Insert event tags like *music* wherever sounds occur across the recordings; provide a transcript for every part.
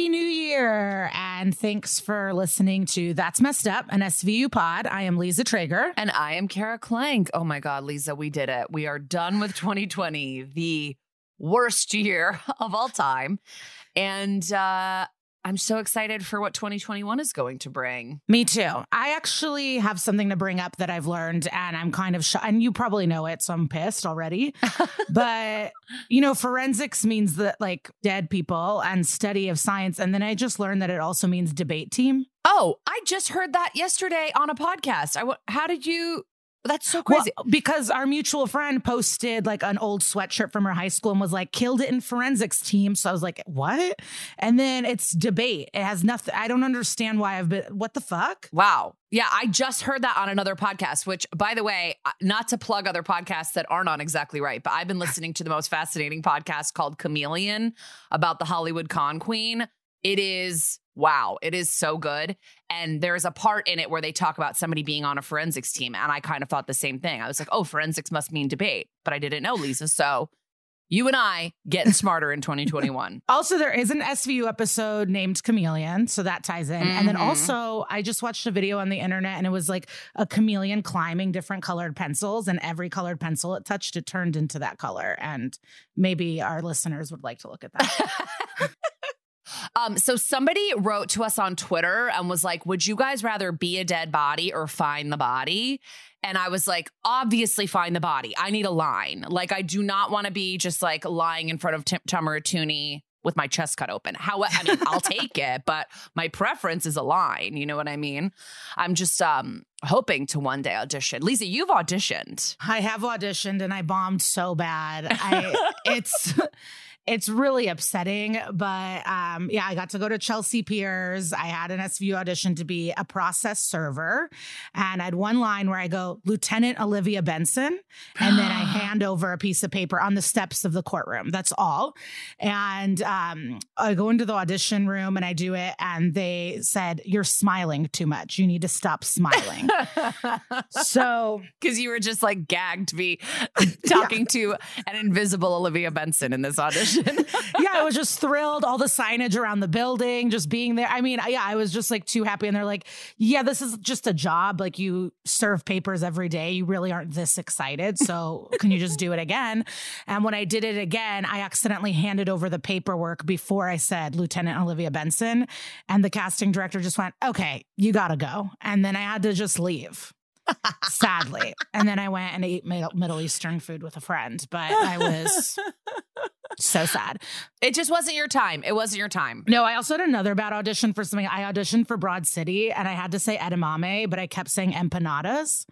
Happy New Year! And thanks for listening to That's Messed Up, an SVU pod. I am Liza Treyger. And I am Kara Klenk. Oh my God, Liza, we did it. We are done with 2020, the worst year *laughs* of all time. And uh, I'm so excited for what 2021 is going to bring. Me too. I actually have something to bring up that I've learned, and I'm kind of, sh- and you probably know it, so I'm pissed already. *laughs* but, you know, forensics means that like dead people and study of science. And then I just learned that it also means debate team. Oh, I just heard that yesterday on a podcast. I w- how did you? That's so crazy. Well, because our mutual friend posted like an old sweatshirt from her high school and was like, killed it in forensics team. So I was like, what? And then it's debate. It has nothing. I don't understand why I've been, what the fuck? Wow. Yeah, I just heard that on another podcast, which, by the way, uh, not to plug other podcasts that aren't on exactly right, but I've been listening to the most fascinating podcast called Chameleon about the Hollywood con queen. It is wow, it is so good. And there's a part in it where they talk about somebody being on a forensics team. And I kind of thought the same thing. I was like, oh, forensics must mean debate. But I didn't know, Liza. So you and I getting smarter in 2021. *laughs* Also, there is an SVU episode named Chameleon, so that ties in. And then Mhm. also, I just watched a video on the internet, and it was like a chameleon climbing different colored pencils, and every colored pencil it touched, it turned into that color. And maybe our listeners would like to look at that. *laughs* Um, so somebody wrote to us on Twitter and was like, Would you guys rather be a dead body or find the body? And I was like, obviously find the body. I need a line. Like, I do not want to be just like lying in front of Tim- Tamara Tunie with my chest cut open. How I mean, I'll take *laughs* it, but my preference is a line. You know what I mean? I'm just um hoping to one day audition. Lisa, you've auditioned. I have auditioned and I bombed so bad. I *laughs* it's it's really upsetting, but um yeah, I got to go to Chelsea Piers. I had an SVU audition to be a process server, and I had one line where I go Lieutenant Olivia Benson, and then I *gasps* hand over a piece of paper on the steps of the courtroom. That's all. And um I go into the audition room and I do it, and they said, "You're smiling too much. You need to stop smiling." *laughs* so Because you were just like gagged to be *laughs* talking to an invisible Olivia Benson in this audition. *laughs* yeah, I was just thrilled. All the signage around the building, just being there. I mean, yeah, I was just like too happy. And they're like, yeah, this is just a job. Like you serve papers every day. You really aren't this excited. So can you just do it again? And when I did it again, I accidentally handed over the paperwork before I said Lieutenant Olivia Benson. And the casting director just went, okay, you got to go. And then I had to just leave. Sadly. And then I went and ate Middle Middle Eastern food with a friend, but I was *laughs* so sad. it just wasn't your time. It wasn't your time. No, I also had another bad audition for something. I auditioned for Broad City and I had to say edamame, but I kept saying empanadas.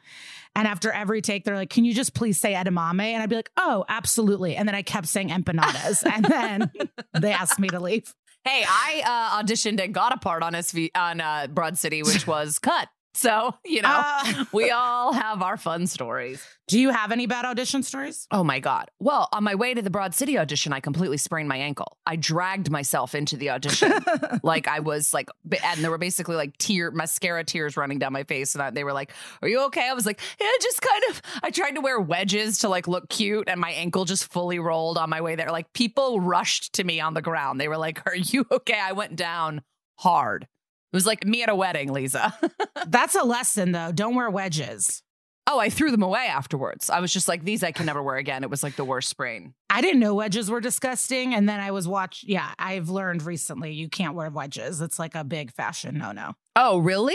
And after every take, they're like, Can you just please say edamame? And I'd be like, Oh, absolutely. And then I kept saying empanadas. and then *laughs* they asked me to leave. Hey, I uh, auditioned and got a part on SV on uh, Broad City, which *laughs* was cut. So you know, Uh, *laughs* we all have our fun stories. do you have any bad audition stories? Oh my God. Well, on my way to the Broad City audition, I completely sprained my ankle. I dragged myself into the audition. *laughs* like I was like, and there were basically like tear, mascara tears running down my face. And I, they were like, Are you okay? I was like, Yeah, just kind of. I tried to wear wedges to like look cute, and my ankle just fully rolled on my way there. Like people rushed to me on the ground. They were like, Are you okay? I went down hard. It was like me at a wedding, Liza. *laughs* That's a lesson, though. Don't wear wedges. oh, I threw them away afterwards. I was just like, These I can never wear again. It was like the worst sprain. I didn't know wedges were disgusting. And then I was watch. Yeah, I've learned recently you can't wear wedges. It's like a big fashion no no. Oh, really?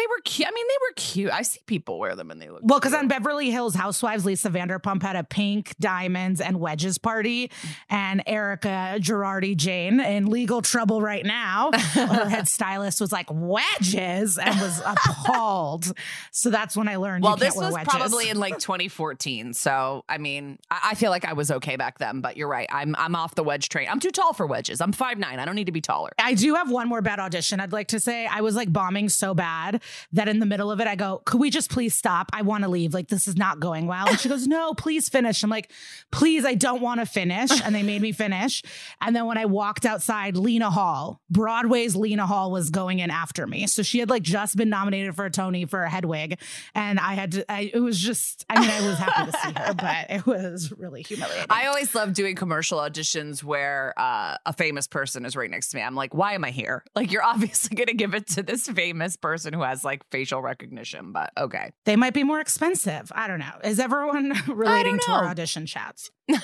They were cute. I mean, they were cute. I see people wear them and they look Well, because on Beverly Hills Housewives, Lisa Vanderpump had a pink diamonds and wedges party, and Erika Girardi Jayne in legal trouble right now. *laughs* her head stylist was like wedges and was appalled. So that's when I learned. Well, this was wedges. probably in like *laughs* 2014. So I mean, I, I feel like I was okay back then. But you're right. I'm I'm off the wedge train. I'm too tall for wedges. I'm five nine. I don't need to be taller. I do have one more bad audition. I'd like to say I was like bombing so bad that in the middle of it, I go, "Could we just please stop? I want to leave. Like this is not going well." And she goes, "No, please finish." I'm like, "Please, I don't want to finish." And they made me finish. And then when I walked outside, Lena Hall, Broadway's Lena Hall, was going in after me. So she had like just been nominated for a Tony for a Hedwig, and I had to. I, it was just. I mean, I was happy to see her, but it was really humiliating. I always love doing commercial auditions where uh, a famous person is right next to me. I'm like, why am I here? Like, you're obviously going to give it to this famous person who has like facial recognition, but okay. they might be more expensive. I don't know. Is everyone *laughs* relating to our audition chats? *laughs*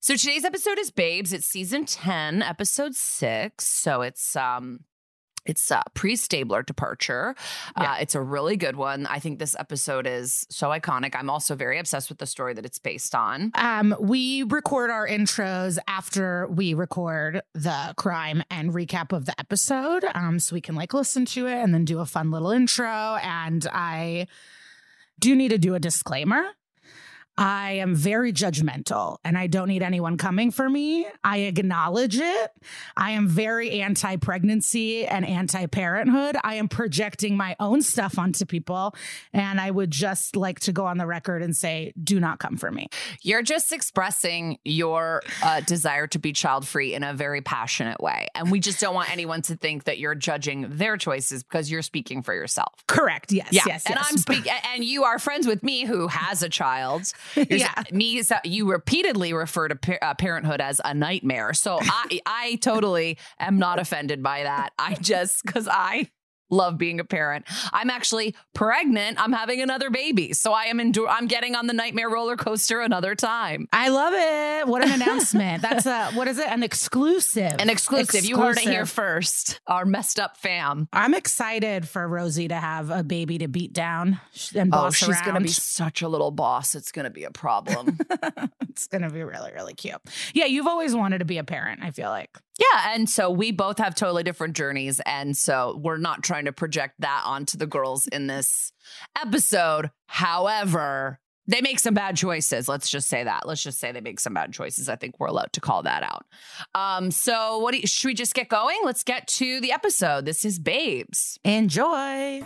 so today's episode is Babes. It's season 10, episode 6. So it's um it's a pre-Stabler departure. Yeah. Uh, it's a really good one. I think this episode is so iconic. I'm also very obsessed with the story that it's based on. Um, we record our intros after we record the crime and recap of the episode. Um, so we can like listen to it and then do a fun little intro. And I do need to do a disclaimer. I am very judgmental and I don't need anyone coming for me. I acknowledge it. I am very anti pregnancy and anti parenthood. I am projecting my own stuff onto people. And I would just like to go on the record and say, do not come for me. You're just expressing your uh, desire to be child free in a very passionate way. And we just don't want anyone to think that you're judging their choices because you're speaking for yourself. Correct. Yes. Yes. Yes. and I'm speaking, and you are friends with me who has a child. *laughs* Yeah. me. You repeatedly refer to uh, parenthood as a nightmare. So I, I totally am not offended by that. I just because I love being a parent. I'm actually pregnant. I'm having another baby, so I am endur- I'm getting on the nightmare roller coaster another time. I love it. What an announcement. That's a, what is it? An exclusive. An exclusive. You heard it here first. Our messed up fam. I'm excited for Rosie to have a baby to beat down and oh, boss oh, she's around. gonna be such a little boss. It's gonna be a problem. *laughs* it's going to be really, really cute. Yeah. You've always wanted to be a parent, I feel like. Yeah, and so we both have totally different journeys, and so we're not trying to project that onto the girls in this episode. However, they make some bad choices. Let's just say that. Let's just say they make some bad choices. I think we're allowed to call that out. Um, so what do you, should we just get going? Let's get to the episode. This is Babes. Enjoy.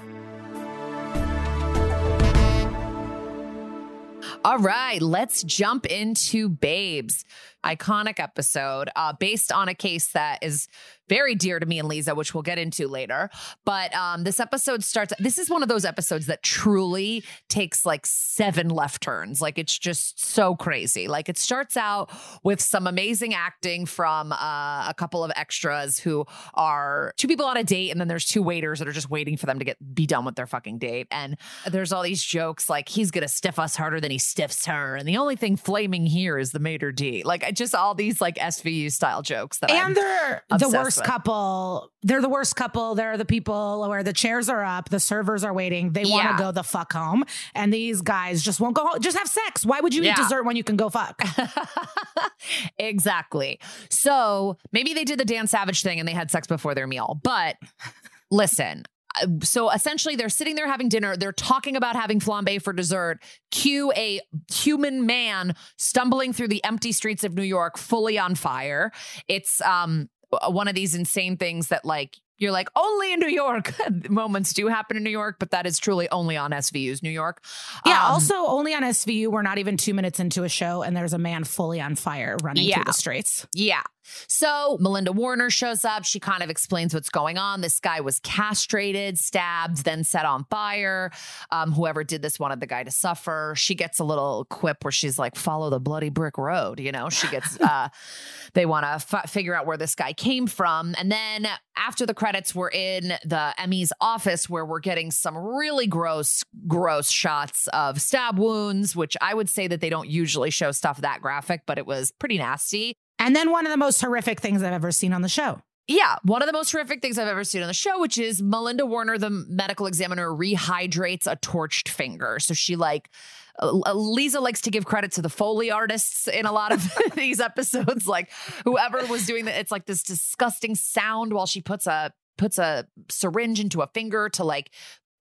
All right, let's jump into Babes. Iconic episode uh, based on a case that is very dear to me and Lisa, which we'll get into later. But um, this episode starts. This is one of those episodes that truly takes like seven left turns. Like it's just so crazy. Like it starts out with some amazing acting from uh, a couple of extras who are two people on a date, and then there's two waiters that are just waiting for them to get be done with their fucking date. And there's all these jokes like he's gonna stiff us harder than he stiffs her, and the only thing flaming here is the maitre d. Like just all these like SVU style jokes that I'm and they're the obsessed worst couple. They're the worst couple. They're the people where the chairs are up, the servers are waiting. They want to go the fuck home, and these guys just won't go home. Just have sex. Why would you eat dessert when you can go fuck? *laughs* exactly. So maybe they did the Dan Savage thing and they had sex before their meal. But listen. uh, So essentially, they're sitting there having dinner. They're talking about having flambe for dessert. Cue a human man stumbling through the empty streets of New York, fully on fire. It's um one of these insane things that like you're like only in New York. *laughs* Moments do happen in New York, but that is truly only on SVU's New York. Yeah. Um, also, only on SVU, we're not even two minutes into a show, and there's a man fully on fire running Yeah. through the streets. Yeah. So Melinda Warner shows up. She kind of explains what's going on. This guy was castrated, stabbed, then set on fire. Um, whoever did this wanted the guy to suffer. She gets a little quip where she's like, "Follow the bloody brick road." You know, she gets. *laughs* uh, they want to f- figure out where this guy came from, and then after the credits, we're in the ME's office where we're getting some really gross, gross shots of stab wounds, which I would say that they don't usually show stuff that graphic, but it was pretty nasty. And then one of the most horrific things I've ever seen on the show Yeah, one of the most horrific things I've ever seen on the show, which is Melinda Warner, the medical examiner, rehydrates a torched finger. So she like uh, Liza likes to give credit to the Foley artists in a lot of *laughs* *laughs* these episodes. Like whoever was doing that, it's like this disgusting sound while she puts a puts a syringe into a finger to like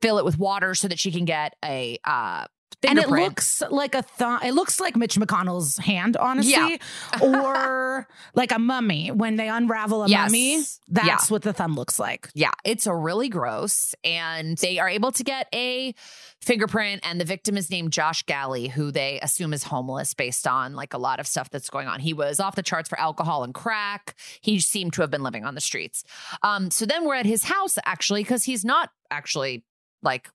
fill it with water so that she can get a uh and it looks like a thumb. It looks like Mitch McConnell's hand, honestly, Yeah. *laughs* or like a mummy. When they unravel a Yes. mummy, that's Yeah. what the thumb looks like. Yeah, it's a really gross. And they are able to get a fingerprint, and the victim is named Josh Galley, who they assume is homeless based on like a lot of stuff that's going on. He was off the charts for alcohol and crack. He seemed to have been living on the streets. Um, so then we're at his house actually, because he's not actually like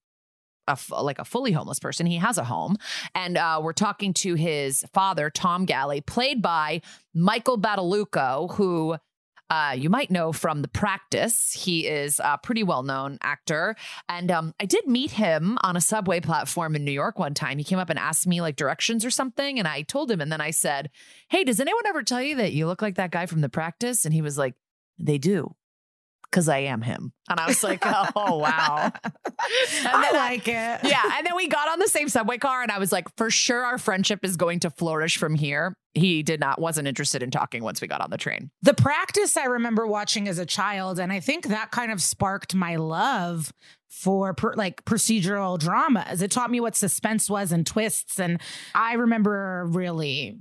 a like a fully homeless person. He has a home, and uh, we're talking to his father, Tom Galley, played by Michael Badalucco, who uh, you might know from The Practice. He is a pretty well known actor. And um, I did meet him on a subway platform in New York one time. He came up and asked me like directions or something. And I told him, and then I said, Hey, does anyone ever tell you that you look like that guy from The Practice? And he was like, They do. Because I am him. And I was like, oh, wow. *laughs* And I then like it. yeah. And then we got on the same subway car, and I was like, for sure, our friendship is going to flourish from here. He did not, wasn't interested in talking once we got on the train. The practice I remember watching as a child, and I think that kind of sparked my love for per, like procedural dramas. It taught me what suspense was and twists, and I remember really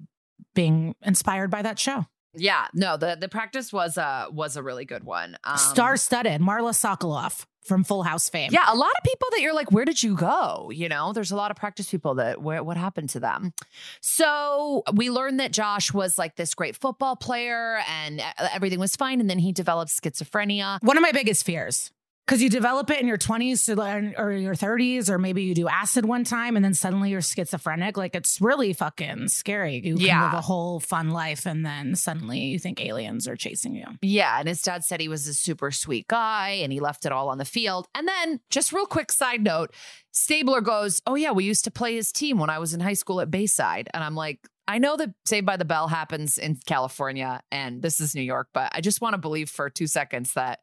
being inspired by that show. Yeah, no, the the practice was a was a really good one. Um, Star studded, Marla Sokoloff from Full House fame. Yeah, a lot of people that you're like, where did you go? You know, there's a lot of practice people that where what happened to them. So we learned that Josh was like this great football player and uh, everything was fine, and then he developed schizophrenia. One of my biggest fears. Because you develop it in your 20s learn, or your 30s, or maybe you do acid one time and then suddenly you're schizophrenic. Like it's really fucking scary. You Yeah. live a whole fun life and then suddenly you think aliens are chasing you. Yeah, and his dad said he was a super sweet guy and he left it all on the field. And then, just real quick side note, Stabler goes, "Oh yeah, we used to play his team when I was in high school at Bayside." And I'm like, I know that Saved by the Bell happens in California and this is New York, but I just want to believe for 2 seconds that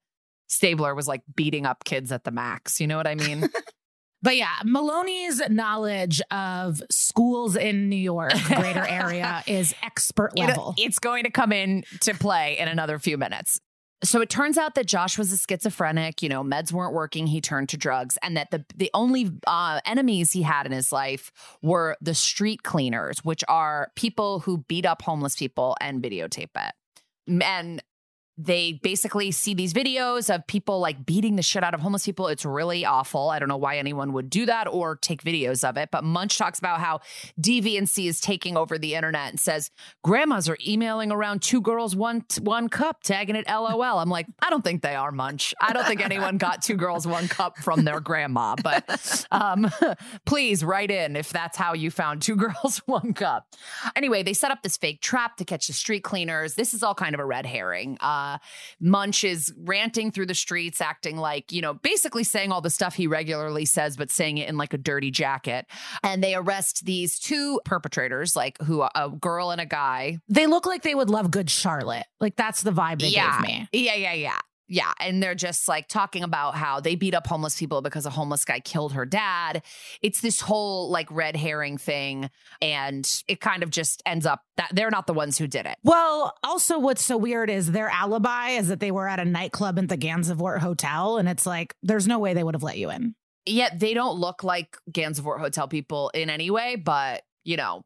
Stabler was like beating up kids at the max. You know what I mean? *laughs* But yeah, Meloni's knowledge of schools in New York, greater area, *laughs* is expert level. it's going to come in to play in another few minutes. So it turns out that Josh was a schizophrenic. You know, meds weren't working. He turned to drugs, and that the the only uh, enemies he had in his life were the street cleaners, which are people who beat up homeless people and videotape it. And they basically see these videos of people like beating the shit out of homeless people. It's really awful. I don't know why anyone would do that or take videos of it. But Munch talks about how deviancy is taking over the internet and says grandmas are emailing around two girls, one one cup, tagging it LOL. I'm like, I don't think they are Munch. I don't think anyone got two girls, one cup from their grandma. But um, *laughs* please write in if that's how you found two *laughs* girls, one cup. Anyway, they set up this fake trap to catch the street cleaners. This is all kind of a red herring. Uh, Munch is ranting through the streets, acting like, you know, basically saying all the stuff he regularly says, but saying it in like a dirty jacket. And they arrest these two perpetrators, like who a girl and a guy. they look like they would love Good Charlotte. Like that's the vibe they yeah. gave me. Yeah, yeah, yeah. Yeah. And they're just like talking about how they beat up homeless people because a homeless guy killed her dad. It's this whole like red herring thing. And it kind of just ends up that they're not the ones who did it. Well, also what's so weird is their alibi is that they were at a nightclub in the Gansevoort Hotel, and it's like there's no way they would have let you in. Yet they don't look like Gansevoort Hotel people in any way, but you know,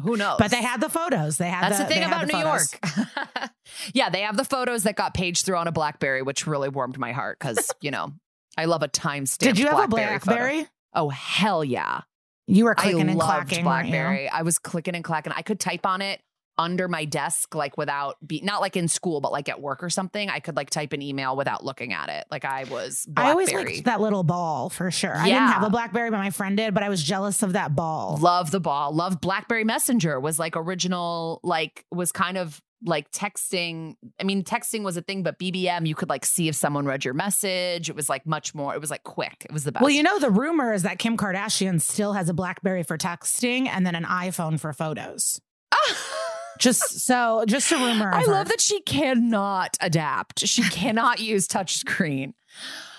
who knows? But they had the photos. They had That's the, they thing about the New. York. *laughs* yeah, they have the photos that got paged through on a BlackBerry, which really warmed my heart because *laughs* you know I love a timestamp. Did you have a BlackBerry? photo. Oh hell yeah! You were I clicking and loved clacking. BlackBerry. I was clicking and clacking. I could type on it under my desk, like without be not like in school, but like at work or something. I could like type an email without looking at it. Like I was. I always liked that little ball for sure. I didn't have a BlackBerry, but my friend did. But I was jealous of that ball. Love the ball. Love BlackBerry Messenger was like original, like was kind of like texting. I mean, texting was a thing, but BBM, you could like see if someone read your message. It was like much more, it was like quick. It was the best. Well, you know, the rumor is that Kim Kardashian still has a BlackBerry for texting and then an iPhone for photos. *laughs* Just so, just a rumor. I her. love that she cannot adapt. She cannot *laughs* use touchscreen.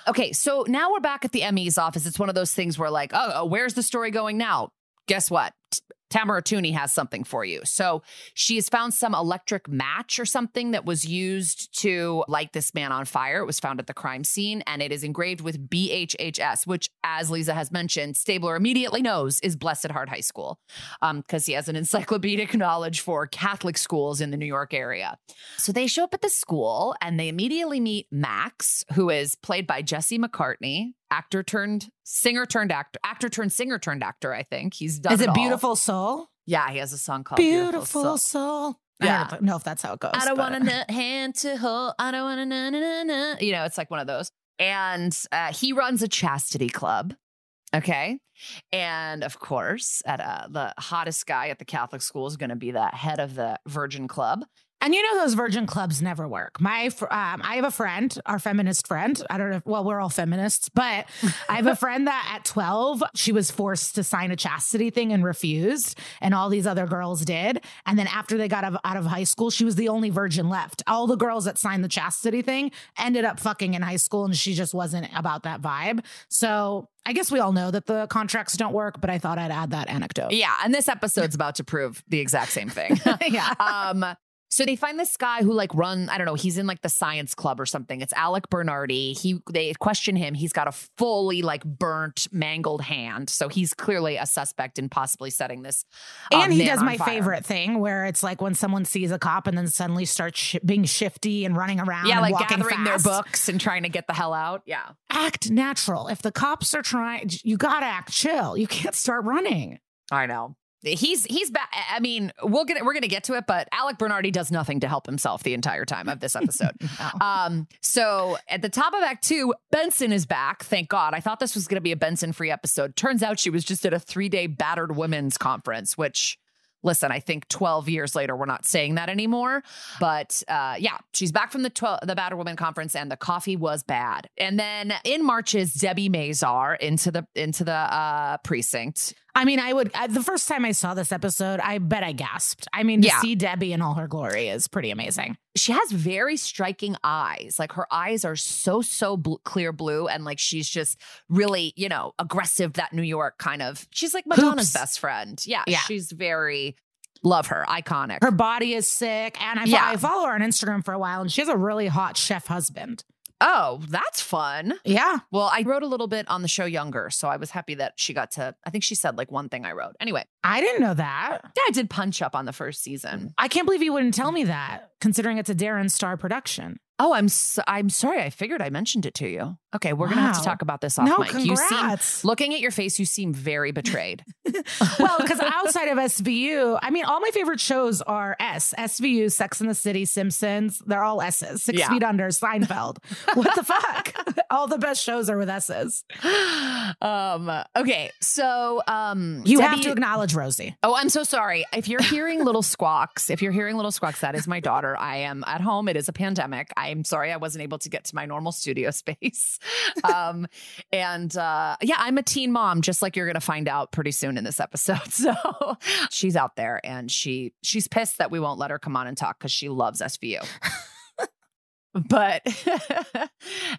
Okay, so now we're back at the ME's office. It's one of those things where, like, oh, oh, where's the story going now? Guess what? Tamara Tunie has something for you. So she has found some electric match or something that was used to light this man on fire. It was found at the crime scene and it is engraved with BHHS, which, as Liza has mentioned, Stabler immediately knows is Blessed Heart High School um, because he has an *laughs* encyclopedic knowledge for Catholic schools in the New York area. So they show up at the school and they immediately meet Max, who is played by Jesse McCartney, actor turned singer turned actor, actor turned singer turned actor. I think he's done. Is it all. Beautiful Soul? Yeah, he has a song called Beautiful, Beautiful, Soul. Soul. Yeah. I don't know if that's how it goes. I don't want a hand to hold. I don't want a na na na na. You know, it's like one of those. And uh, he runs a chastity club. Okay. And of course, at uh, the hottest guy at the Catholic school is going to be the head of the Virgin Club. And you know those virgin clubs never work. My, um, I have a friend, our feminist friend. I don't know. If, well, we're all feminists, but I have a *laughs* friend that at twelve she was forced to sign a chastity thing and refused, and all these other girls did. And then after they got out of, out of high school, she was the only virgin left. All the girls that signed the chastity thing ended up fucking in high school, and she just wasn't about that vibe. So I guess we all know that the contracts don't work, but I thought I'd add that anecdote. Yeah. And this episode's *laughs* about to prove the exact same thing. *laughs* yeah. um so they find this guy who like run I don't know he's in like the science club or something. It's Alec Bernardi. He they question him. He's got a fully like burnt mangled hand. So he's clearly a suspect in possibly setting this uh, and he does my fire. favorite thing where it's like when someone sees a cop and then suddenly starts sh- being shifty and running around Yeah, like walking gathering their books and trying to get the hell out. Yeah. act natural if the cops are trying you gotta act chill you can't start running I know. He's he's back. I mean, we'll get we're gonna get to it, but Alec Bernardi does nothing to help himself the entire time of this episode. *laughs* Um, so at the top of Act Two, Benson is back. Thank God. I thought this was gonna be a Benson free episode. Turns out she was just at a three day battered women's conference, which listen, I think 12 years later, we're not saying that anymore. But uh, yeah, she's back from the 12, the Battered Women Conference and the coffee was bad. And then in marches Debbie Mazar into the into the uh, precinct. I mean i would uh, the first time i saw this episode i bet i gasped i mean to Yeah. see debbie in all her glory is pretty amazing she has very striking eyes. Like her eyes are so so bl- clear blue, and like she's just really you know aggressive. That New York kind of. She's like Madonna's Hoops. best friend. Yeah, Yeah. she's very love her, iconic. her body is sick and I, Yeah. I follow her on instagram for a while and she has a really hot chef husband oh, that's fun. yeah Well, I wrote a little bit on the show Younger, so I was happy that she got to. I think she said like one thing I wrote. Anyway, i didn't know that yeah, I did Punch Up on the first season. i can't believe you wouldn't tell me that considering it's a darren star production Oh, I'm so, I'm sorry. I figured I mentioned it to you. Okay, we're gonna have to talk about this off no mic. You seem congrats looking at your face. You seem very betrayed. *laughs* well, because outside of SVU, I mean, all my favorite shows are S, SVU, Sex and the City, Simpsons. They're all S's. Six Yeah. Feet Under, Seinfeld. what the fuck? *laughs* all the best shows are with S's. um okay so um You have to acknowledge Rosie. oh i'm so sorry if you're hearing little squawks if you're hearing little squawks that is my daughter i am at home it is a pandemic i'm sorry i wasn't able to get to my normal studio *laughs* space. Um and uh yeah i'm a teen mom just like you're gonna find out pretty soon in this episode. *laughs* So she's out there and she she's pissed that we won't let her come on and talk because she loves svu but *laughs*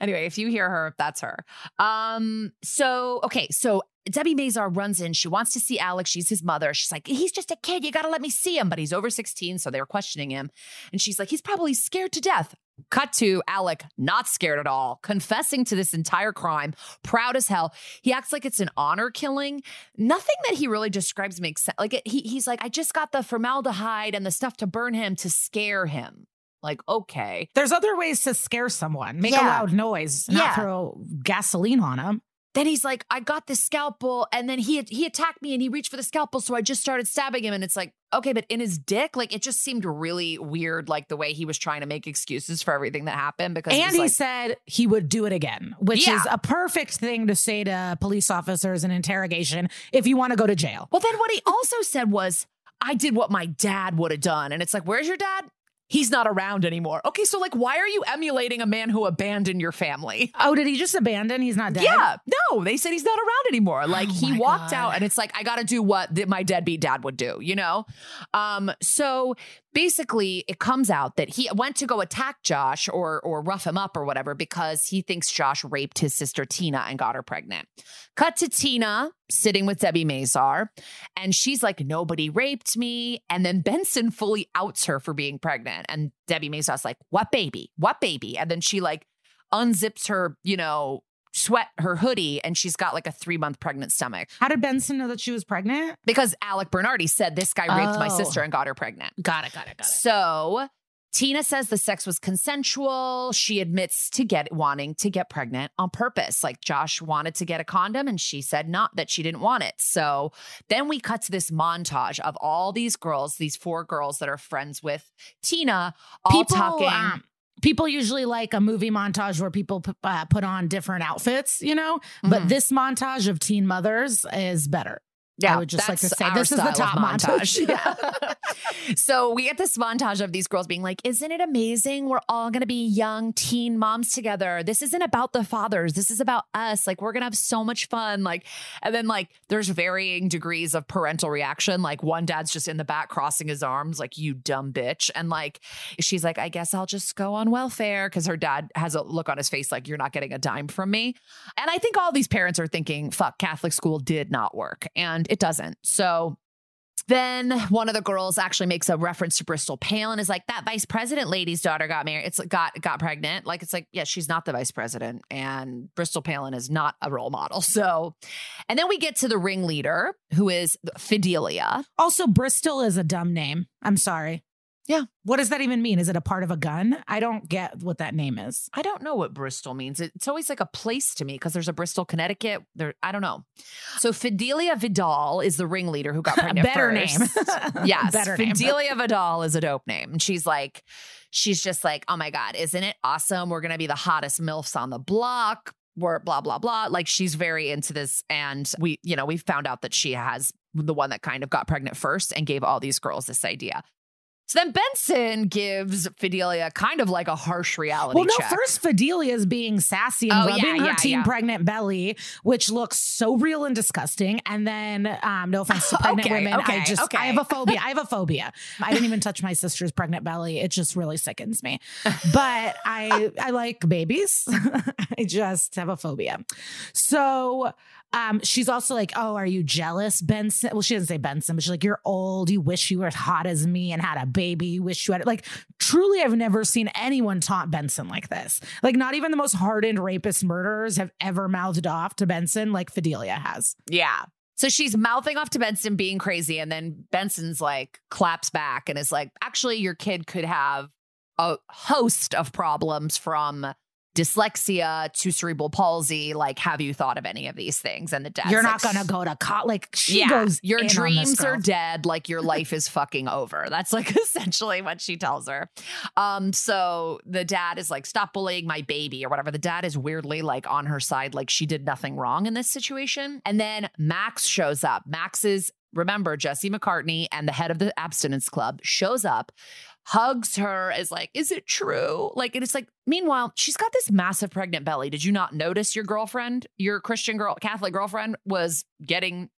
anyway if you hear her that's her. Um so okay so debbie mazar runs in. She wants to see alex. She's his mother. She's like he's just a kid. You gotta let me see him. But he's over 16 so they were questioning him. And she's like he's probably scared to death cut to alec not scared at all confessing to this entire crime proud as hell he acts like it's an honor killing nothing that he really describes makes sense like it, he, he's like i just got the formaldehyde and the stuff to burn him to scare him like okay There's other ways to scare someone. Make a loud noise, not Yeah. throw gasoline on them. Then he's like, I got this scalpel, and then he he attacked me and he reached for the scalpel, so I just started stabbing him. And it's like, okay, but in his dick, like it just seemed really weird, like the way he was trying to make excuses for everything that happened. Because And he like, said he would do it again, which Yeah. is a perfect thing to say to police officers in interrogation if you want to go to jail. well, then what he also said was, I did what my dad would have done, and it's like, where's your dad? He's not around anymore. Okay, so like, why are you emulating a man who abandoned your family? Oh, did he just abandon? He's not dead. Yeah, no, they said he's not around anymore. Like Oh he walked God. out, and it's like I got to do what th- my deadbeat dad would do, you know. Um, so basically it comes out that he went to go attack Josh or or rough him up or whatever because he thinks Josh raped his sister Tina and got her pregnant. Cut to Tina sitting with Debbie Mazar and she's like nobody raped me and then Benson fully outs her for being pregnant and Debbie Mazar's like what baby? What baby? And then she like unzips her, you know, sweat her hoodie and she's got like a three month pregnant stomach. How did Benson know that she was pregnant? Because Alec Bernardi said this guy raped my Oh. sister and got her pregnant. Got it, got it, got it. So Tina says the sex was consensual. She admits to get wanting to get pregnant on purpose. Like Josh wanted to get a condom and she said not that she didn't want it. So then we cut to this montage of all these girls, these four girls that are friends with Tina, all people, talking. um, people usually like a movie montage where people p- uh, put on different outfits, you know. But Mhm. this montage of teen mothers is better. I would just like to say this is the top montage. Yeah. *laughs* so we get this montage of these girls being like, Isn't it amazing? We're all going to be young teen moms together. This isn't about the fathers. This is about us. Like, we're going to have so much fun. Like, and then like there's varying degrees of parental reaction. Like, one dad's just in the back crossing his arms, like, You dumb bitch. And like, she's like, I guess I'll just go on welfare because her dad has a look on his face like, You're not getting a dime from me. And I think all these parents are thinking, fuck, Catholic school did not work. And it doesn't. So then one of the girls actually makes a reference to Bristol Palin is like that vice president lady's daughter got married. It's got got pregnant. Like it's like, yeah, she's not the vice president. And Bristol Palin is not a role model. So and then we get to the ringleader, who is Fidelia. Also, Bristol is a dumb name. I'm sorry. Yeah. What does that even mean? Is it a part of a gun? I don't get what that name is. I don't know what Bristol means. It's always like a place to me because there's a Bristol, Connecticut. There, I don't know. So Fidelia Vidal is the ringleader who got *laughs* pregnant. Better name. *laughs* Yes. Better name. Fidelia Vidal is a dope name. And she's like, she's just like, oh my God, isn't it awesome? We're going to be the hottest MILFs on the block. We're blah, blah, blah. Like she's very into this. And we, you know, we found out that she has the one that kind of got pregnant first and gave all these girls this idea. So then Benson gives Fidelia kind of like a harsh reality Well, no, check. first Fidelia is being sassy and Oh, yeah, her yeah, teen yeah. pregnant belly, which looks so real and disgusting. And then, um, no offense to *laughs* pregnant Okay, women, okay, I just okay. I have a phobia. I *laughs* have a phobia. I didn't even touch my sister's pregnant belly. It just really sickens me. But I I like babies. *laughs* I just have a phobia. So um, she's also like, Oh, are you jealous, Benson? Well, she doesn't say Benson, but she's like, You're old. You wish you were as hot as me and had a baby. You wish you had it." like truly I've never seen anyone taunt Benson like this. Like not even the most hardened rapist murderers have ever mouthed off to Benson like Fidelia has. Yeah. So she's mouthing off to Benson being crazy. And then Benson's like claps back and is like, actually, your kid could have a host of problems from dyslexia to cerebral palsy. Like, have you thought of any of these things? And the dad You're like, not gonna go to college. Like she yeah, goes. your in on this dreams are dead. Like your *laughs* life is fucking over. That's like *laughs* essentially what she tells her. Um, so the dad is like, stop bullying my baby or whatever. The dad is weirdly like on her side, like she did nothing wrong in this situation. And then Max shows up. Max is remember Jesse McCartney and the head of the abstinence club shows up. Hugs her is like, is it true? Like, and it's like, meanwhile, she's got this massive pregnant belly. Did you not notice your girlfriend, your Christian girl, Catholic girlfriend, was getting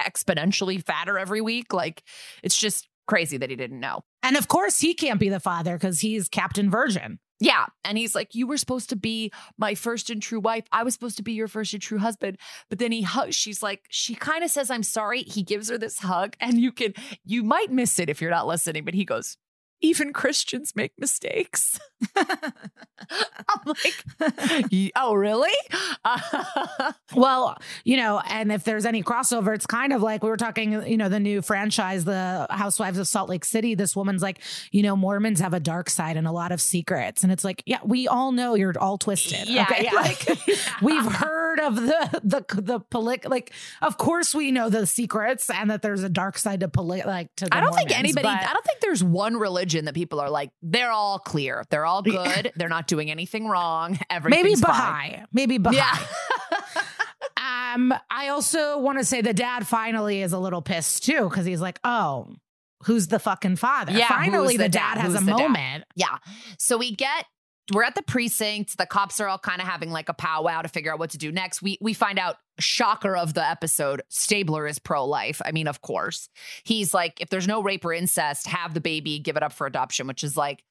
exponentially fatter every week. Like it's just crazy that he didn't know. And of course, he can't be the father because he's Captain Virgin. Yeah. And he's like, You were supposed to be my first and true wife. I was supposed to be your first and true husband. But then he hugs, she's like, She kind of says, I'm sorry. He gives her this hug, and you can, you might miss it if you're not listening, but he goes, Even Christians make mistakes. *laughs* I'm like, *laughs* Oh, really? *laughs* Well, you know, and if there's any crossover, it's kind of like we were talking, you know, the new franchise, The Housewives of Salt Lake City. This woman's like, you know, Mormons have a dark side and a lot of secrets. And it's like, yeah, we all know you're all twisted. Yeah, okay? yeah. Like we've heard of the the the polit like of course we know the secrets and that there's a dark side to polit like to the I don't think anybody, but- I don't think there's one religion that people are like, they're all clear. They're all good. They're not doing anything wrong. *laughs* Everything's maybe fine. Maybe Baha'i. Yeah. *laughs* Um, I also want to say the dad finally is a little pissed too because he's like, "Oh, who's the fucking father?" Yeah, finally the the dad, dad? has a the dad? moment. yeah. So we get we're at the precinct. The cops are all kind of having like a powwow to figure out what to do next. We we find out shocker of the episode, Stabler is pro-life. I mean, of course. He's like if there's no rape or incest, have the baby, give it up for adoption, which is like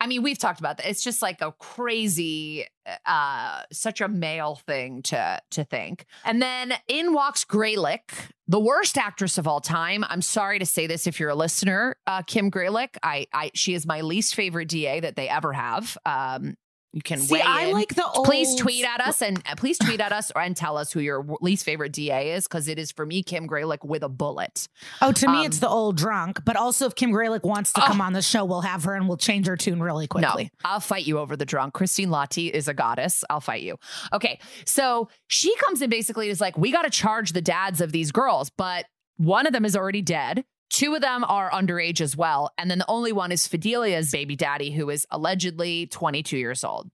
I mean, we've talked about that. It's just like a crazy, uh, such a male thing to to think. And then in walks Greylek, the worst actress of all time. I'm sorry to say this if you're a listener, uh, Kim Greylek. I, I, she is my least favorite DA that they ever have. Um, you can See, weigh I in. like the old. Please tweet at us and uh, please tweet at us and tell us who your least favorite DA is because it is for me Kim Greylek with a bullet. Oh, to me, um, it's the old drunk. But also, if Kim Greylek wants to Oh. come on the show, we'll have her and we'll change her tune really quickly. No, I'll fight you over the drunk. Christine Lahti is a goddess. I'll fight you. Okay. So she comes in basically is like, we got to charge the dads of these girls, but one of them is already dead. Two of them are underage as well. And then the only one is Fidelia's baby daddy, who is allegedly 22 years old.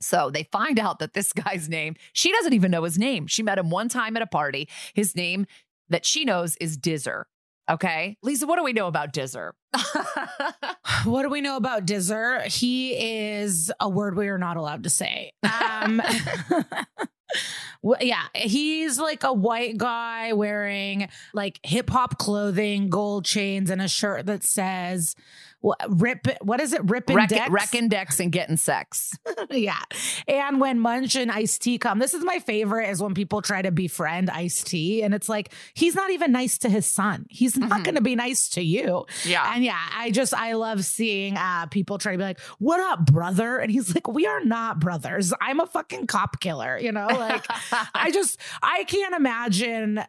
So they find out that this *laughs* guy's name, she doesn't even know his name. She met him one time at a party. His name that she knows is Dizzer. Okay. Liza, what do we know about Dizzer? *laughs* What do we know about Dizzer? He is a word we are not allowed to say. Um, *laughs* yeah, he's like a white guy wearing like hip hop clothing, gold chains, and a shirt that says "Rip." What is it? Rip Wreck, Index. wreck index and getting sex. *laughs* yeah. And when Munch and Ice T come, this is my favorite is when people try to befriend Ice T. And it's like, he's not even nice to his son. He's not Mhm. going to be nice to you. Yeah. And yeah, I just, I love seeing uh, people try to be like, what up, brother? And he's like, we are not brothers. I'm a fucking cop killer, you know? Like, I *laughs* just, I can't imagine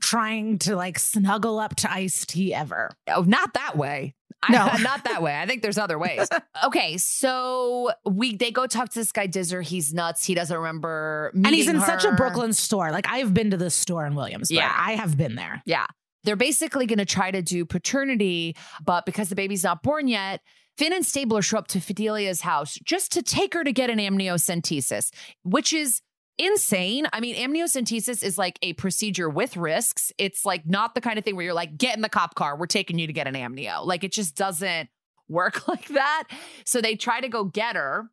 trying to like snuggle up to Ice T ever. oh, not that way. No. I, *laughs* not that way. I think there's other ways. *laughs* Okay, so we they go talk to this guy Dizzer. He's nuts. He doesn't remember. and he's in meeting such a. Brooklyn store. Like, I've been to this store in Williamsburg. Yeah. I have been there. Yeah, they're basically going to try to do paternity, but because the baby's not born yet. Fin and Stabler show up to Fidelia's house just to take her to get an amniocentesis, which is insane. I mean, amniocentesis is like a procedure with risks. It's like not the kind of thing where you're like, get in the cop car, we're taking you to get an amnio. Like it just doesn't work *laughs* like that. So they try to go get her.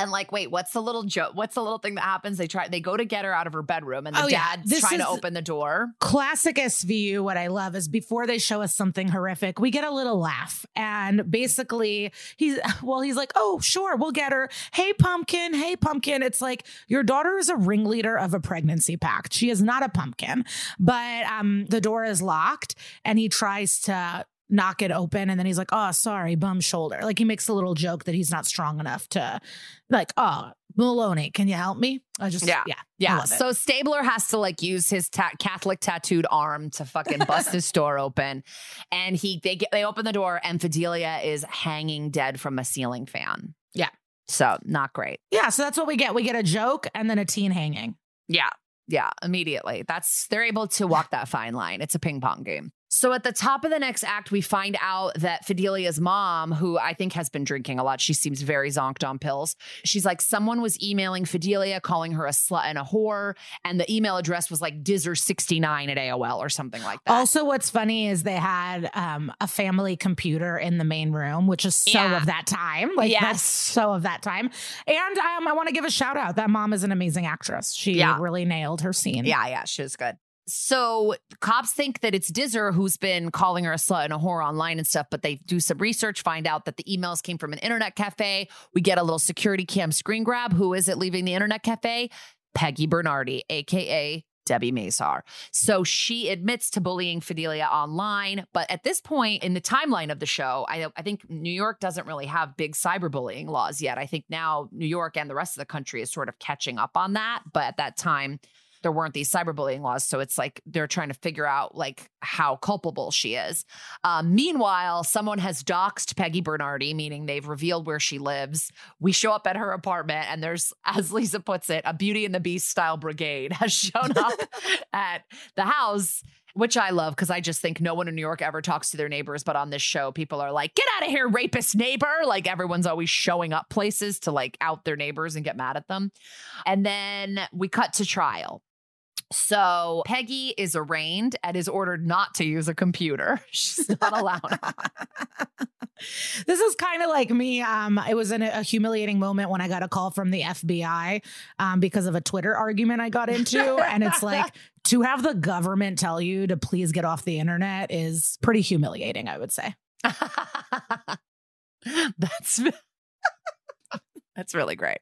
And like, wait, what's the little joke? What's the little thing that happens? They try, they go to get her out of her bedroom, and the Oh, yeah. dad's This trying to open the door. classic SVU, what I love is before they show us something horrific, we get a little laugh. And basically, he's, well, he's like, oh, sure, we'll get her. Hey, pumpkin. Hey, pumpkin. It's like, your daughter is a ringleader of a pregnancy pact. She is not a pumpkin, but um, the door is locked and he tries to knock it open and then he's like oh sorry bum shoulder like he makes a little joke that he's not strong enough to like oh meloni can you help me i just Yeah. yeah Yeah. So Stabler has to like use his ta- Catholic tattooed arm to fucking bust *laughs* his door open, and he they get they open the door and Fidelia is hanging dead from a ceiling fan. Yeah. So not great. Yeah, so that's what we get. We get a joke and then a teen hanging. Yeah. Yeah. Immediately. That's they're able to walk that fine line. It's a ping pong game. So at the top of the next act, we find out that Fidelia's mom, who I think has been drinking a lot, she seems very zonked on pills. She's like, someone was emailing Fidelia, calling her a slut and a whore, and the email address was like Dizzer69 at AOL or something like that. Also, what's funny is they had um, a family computer in the main room, which is so Yeah. of that time. Like Yes. that's so of that time. And um, I want to give a shout out. That mom is an amazing actress. She Yeah. really nailed her scene. Yeah, yeah, she was good. So cops think that it's Dizzer who's been calling her a slut and a whore online and stuff, but they do some research, find out that the emails came from an internet cafe. We get a little security cam screen grab. Who is it leaving the internet cafe? Peggy Bernardi, aka Debbie Mazar. So she admits to bullying Fidelia online, but at this point in the timeline of the show, I, I think New York doesn't really have big cyberbullying laws yet. I think now New York and the rest of the country is sort of catching up on that, but at that time there weren't these cyberbullying laws so it's like they're trying to figure out like how culpable she is um, meanwhile someone has doxxed peggy bernardi meaning they've revealed where she lives we show up at her apartment and there's *laughs* as liza puts it a beauty and the beast style brigade *laughs* has shown up *laughs* at the house which I love because I just think no one in New York ever talks to their neighbors. But on this show, people are like, get out of here, rapist neighbor. Like everyone's always showing up places to like out their neighbors and get mad at them. And then we cut to trial. So Peggy is arraigned and is ordered not to use a computer. *laughs* She's not allowed. *laughs* this is kind of like me. Um, it was in a, a humiliating moment when I got a call from the FBI um, because of a Twitter argument I got into, and it's like *laughs* to have the government tell you to please get off the internet is pretty humiliating. I would say. That's that's really great.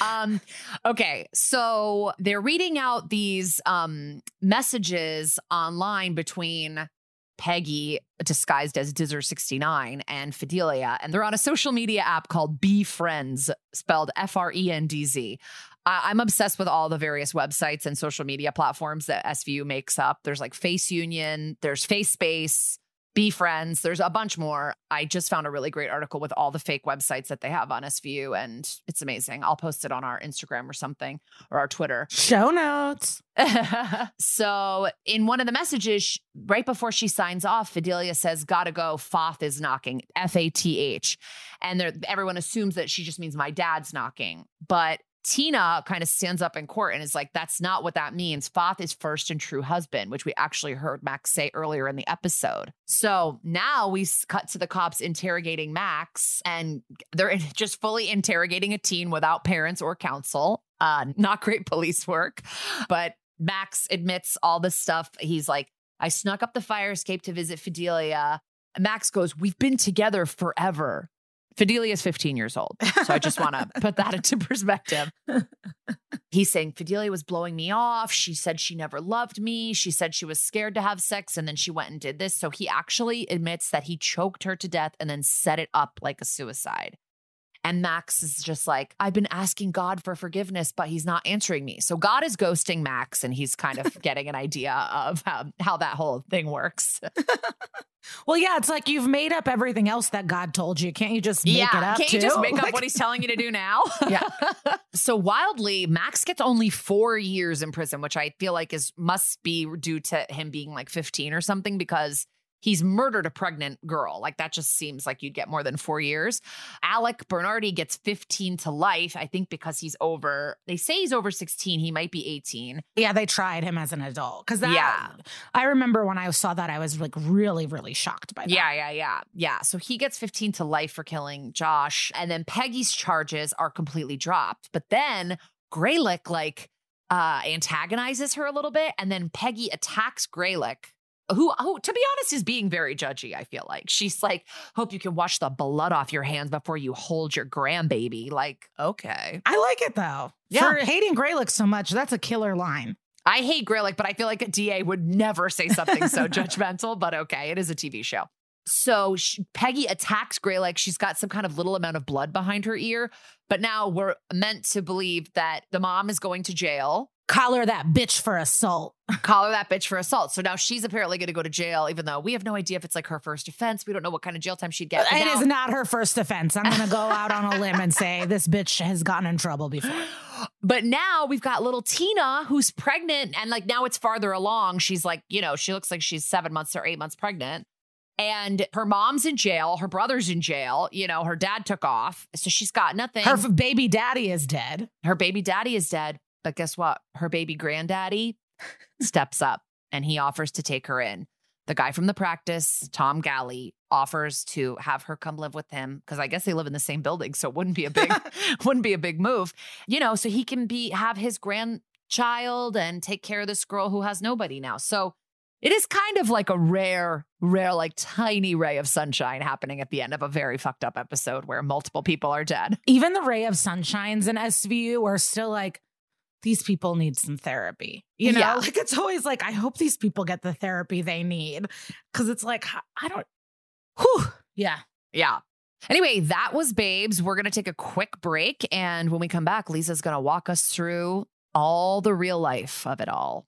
Um, okay, so they're reading out these um, messages online between Peggy, disguised as Dizzer69, and Fidelia, and they're on a social media app called Be Friends, spelled F R E N D Z. I'm obsessed with all the various websites and social media platforms that SVU makes up. There's like Face Union, there's Face Space, Befriends. There's a bunch more. I just found a really great article with all the fake websites that they have on SVU, and it's amazing. I'll post it on our Instagram or something or our Twitter. Show notes. *laughs* so, in one of the messages, right before she signs off, Fidelia says, Gotta go. Foth is knocking, F A T H. And everyone assumes that she just means my dad's knocking. But Tina kind of stands up in court and is like, that's not what that means. Foth is first and true husband, which we actually heard Max say earlier in the episode. So now we cut to the cops interrogating Max, and they're just fully interrogating a teen without parents or counsel. Uh, not great police work, but Max admits all this stuff. He's like, I snuck up the fire escape to visit Fidelia. Max goes, We've been together forever. Fidelia is 15 years old. So I just want to put that into *laughs* perspective. He's saying Fidelia was blowing me off. She said she never loved me. She said she was scared to have sex and then she went and did this. So he actually admits that he choked her to death and then set it up like a suicide. And Max is just like, I've been asking God for forgiveness, but he's not answering me. So God is ghosting Max, and he's kind of *laughs* getting an idea of how, how that whole thing works. *laughs* well, yeah, it's like you've made up everything else that God told you. Can't you just make yeah, it up? Can't too? you just make up what he's telling you to do *laughs* now? yeah. so wildly, Max gets only four years in prison, which I feel like is must be due to him being like 15 or something because he's murdered a pregnant girl. Like that just seems like you'd get more than four years. Alec Bernardi gets 15 to life, I think, because he's over, they say he's over 16. He might be 18. Yeah, they tried him as an adult. Cause that, yeah. I remember when I saw that, I was like really, really shocked by that. Yeah, yeah, yeah. Yeah. So he gets 15 to life for killing Josh. And then Peggy's charges are completely dropped. But then Greylek, like, uh, antagonizes her a little bit. And then Peggy attacks Greylek who, who, to be honest, is being very judgy. I feel like she's like, hope you can wash the blood off your hands before you hold your grandbaby. Like, okay. I like it though. Yeah. For hating Greylek so much, that's a killer line. I hate Greylek, but I feel like a DA would never say something so *laughs* judgmental. But okay, it is a TV show. So she, Peggy attacks Greylek. She's got some kind of little amount of blood behind her ear. But now we're meant to believe that the mom is going to jail collar that bitch for assault. *laughs* collar that bitch for assault. So now she's apparently going to go to jail, even though we have no idea if it's like her first offense. We don't know what kind of jail time she'd get. It now- is not her first offense. I'm going to go out on a limb and say *laughs* this bitch has gotten in trouble before. But now we've got little Tina who's pregnant, and like now it's farther along. She's like, you know, she looks like she's seven months or eight months pregnant. And her mom's in jail, her brother's in jail, you know, her dad took off. So she's got nothing. Her baby daddy is dead. Her baby daddy is dead. But guess what? Her baby granddaddy steps up and he offers to take her in. The guy from the practice, Tom Galley, offers to have her come live with him because I guess they live in the same building, so it wouldn't be a big *laughs* *laughs* wouldn't be a big move, you know. So he can be have his grandchild and take care of this girl who has nobody now. So it is kind of like a rare, rare, like tiny ray of sunshine happening at the end of a very fucked up episode where multiple people are dead. Even the ray of sunshines in SVU are still like these people need some therapy. You know, yeah. like it's always like, I hope these people get the therapy they need. Cause it's like, I don't, whew. Yeah. Yeah. Anyway, that was Babes. We're going to take a quick break. And when we come back, Liza's going to walk us through all the real life of it all.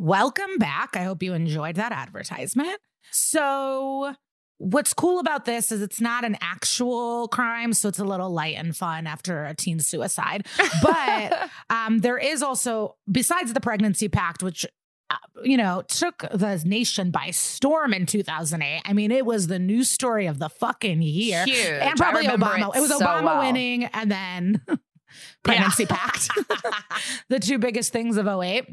Welcome back. I hope you enjoyed that advertisement. So, what's cool about this is it's not an actual crime, so it's a little light and fun after a teen suicide. But *laughs* um, there is also, besides the pregnancy pact, which uh, you know, took the nation by storm in 2008. I mean, it was the news story of the fucking year. Huge. And probably Obama. It, it was so Obama well. winning and then *laughs* pregnancy pact. *laughs* the two biggest things of 08.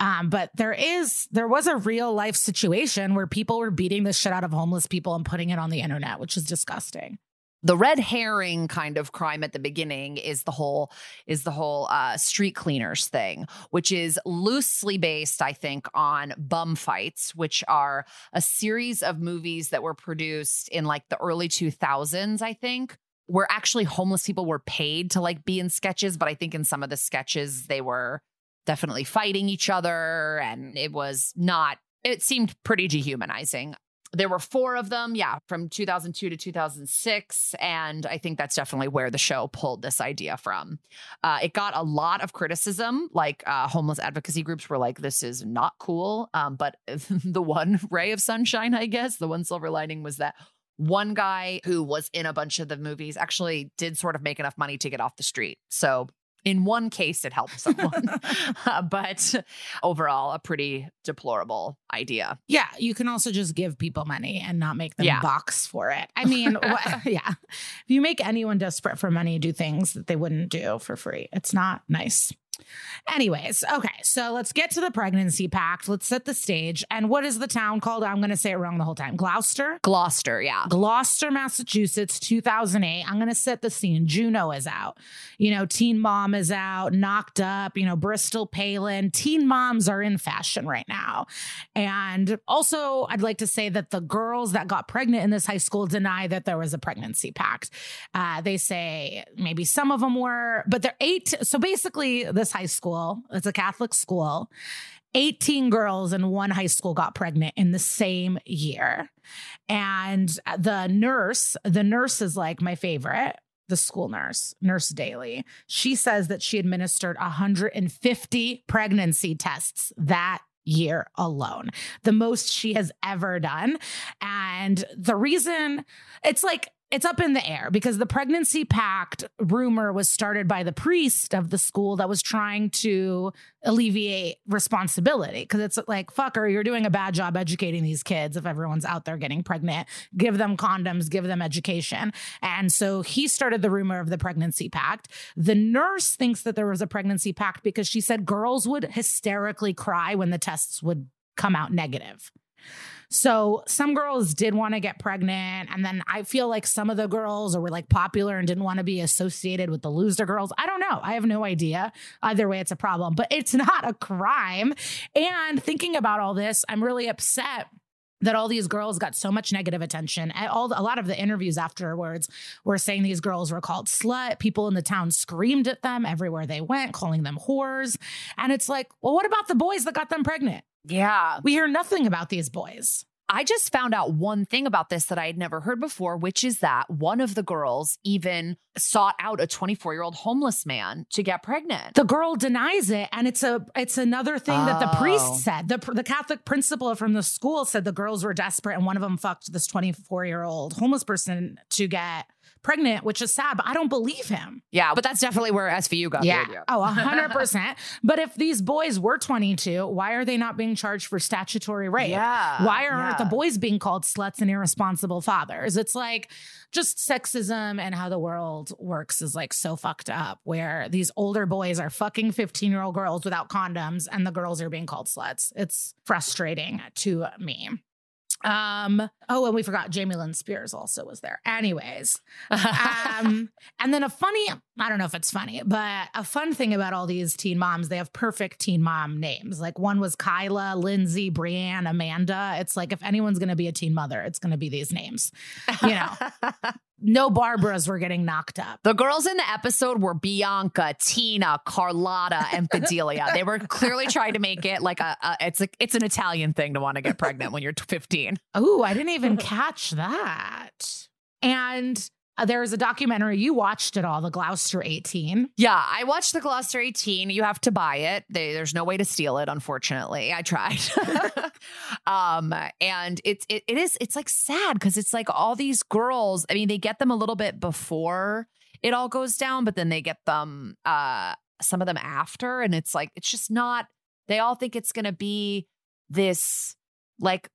Um, but there is there was a real life situation where people were beating the shit out of homeless people and putting it on the internet, which is disgusting. the red herring kind of crime at the beginning is the whole is the whole uh, street cleaners thing, which is loosely based, I think, on bum fights, which are a series of movies that were produced in like the early two thousands, I think. Where actually homeless people were paid to like be in sketches, but I think in some of the sketches they were definitely fighting each other and it was not it seemed pretty dehumanizing there were four of them, yeah, from 2002 to 2006. And I think that's definitely where the show pulled this idea from. Uh, it got a lot of criticism, like uh, homeless advocacy groups were like, this is not cool. Um, but *laughs* the one ray of sunshine, I guess, the one silver lining was that one guy who was in a bunch of the movies actually did sort of make enough money to get off the street. So in one case, it helped someone. *laughs* *laughs* Uh, but overall, a pretty deplorable idea. Yeah, you can also just give people money and not make them Yeah. box for it. I mean, wha- *laughs* yeah. If you make anyone desperate for money do things that they wouldn't do for free, it's not nice. Anyways, okay, so let's get to the pregnancy pact. Let's set the stage. And what is the town called? I'm going to say it wrong the whole time. Gloucester? Gloucester, yeah. Gloucester, Massachusetts, 2008. I'm going to set the scene. Juno is out. You know, Teen Mom is out, knocked up, you know, Bristol Palin. Teen moms are in fashion right now. And also, I'd like to say that the girls that got pregnant in this high school deny that there was a pregnancy pact. Uh, they say maybe some of them were, but they're eight. So basically, this high school, it's a Catholic school. 18 girls in one high school got pregnant in the same year. And the nurse, the nurse is like my favorite, the school nurse, Nurse Daly. She says that she administered 150 pregnancy tests that year alone, the most she has ever done. And the reason it's like, it's up in the air because the pregnancy pact rumor was started by the priest of the school that was trying to alleviate responsibility. Cause it's like, fucker, you're doing a bad job educating these kids if everyone's out there getting pregnant. Give them condoms, give them education. And so he started the rumor of the pregnancy pact. The nurse thinks that there was a pregnancy pact because she said girls would hysterically cry when the tests would come out negative. So some girls did want to get pregnant. And then I feel like some of the girls were like popular and didn't want to be associated with the loser girls. I don't know. I have no idea. Either way, it's a problem, but it's *laughs* not a crime. And thinking about all this, I'm really upset that all these girls got so much negative attention. All a lot of the interviews afterwards were saying these girls were called slut. People in the town screamed at them everywhere they went, calling them whores. And it's like, well, what about the boys that got them pregnant? Yeah. We hear nothing about these boys. I just found out one thing about this that I had never heard before, which is that one of the girls even sought out a 24 year old homeless man to get pregnant. The girl denies it, and it's a it's another thing that the Oh. priest said. The the Catholic principal from the school said the girls were desperate, and one of them fucked this 24 year old homeless person to get pregnant, which is sad. But I don't believe him. yeah, but that's definitely where SVU got the Yeah. idea. Oh, 100%. *laughs* but if these boys were 22, why are they not being charged for statutory rape? Yeah, Why aren't yeah. the boys being called sluts and irresponsible fathers? It's like just sexism and how the world works is like so fucked up where these older boys are fucking 15 year old girls without condoms and the girls are being called sluts. It's frustrating to me. Um, oh, and we forgot Jamie Lynn Spears also was there. Anyways, *laughs* um, and then a funny, I don't know if it's funny, but a fun thing about all these teen moms, they have perfect teen mom names. Like one was Kyla, Lindsay, Brienne, Amanda. It's like if anyone's going to be a teen mother, it's going to be these names. You know, *laughs* no Barbaras were getting knocked up. The girls in the episode were Bianca, Tina, Carlotta, and Fidelia. they were clearly trying to make it like a, a it's a, it's an Italian thing to want to get pregnant when you're 15. Oh, I didn't even catch that. And uh, there was a documentary you watched it all, the Gloucester 18. Yeah, I watched the Gloucester 18. You have to buy it. They, there's no way to steal it, unfortunately. I tried. *laughs* um, and it's it, it is it's like sad because it's like all these girls, I mean, they get them a little bit before it all goes down, but then they get them uh some of them after, and it's like it's just not they all think it's gonna be this like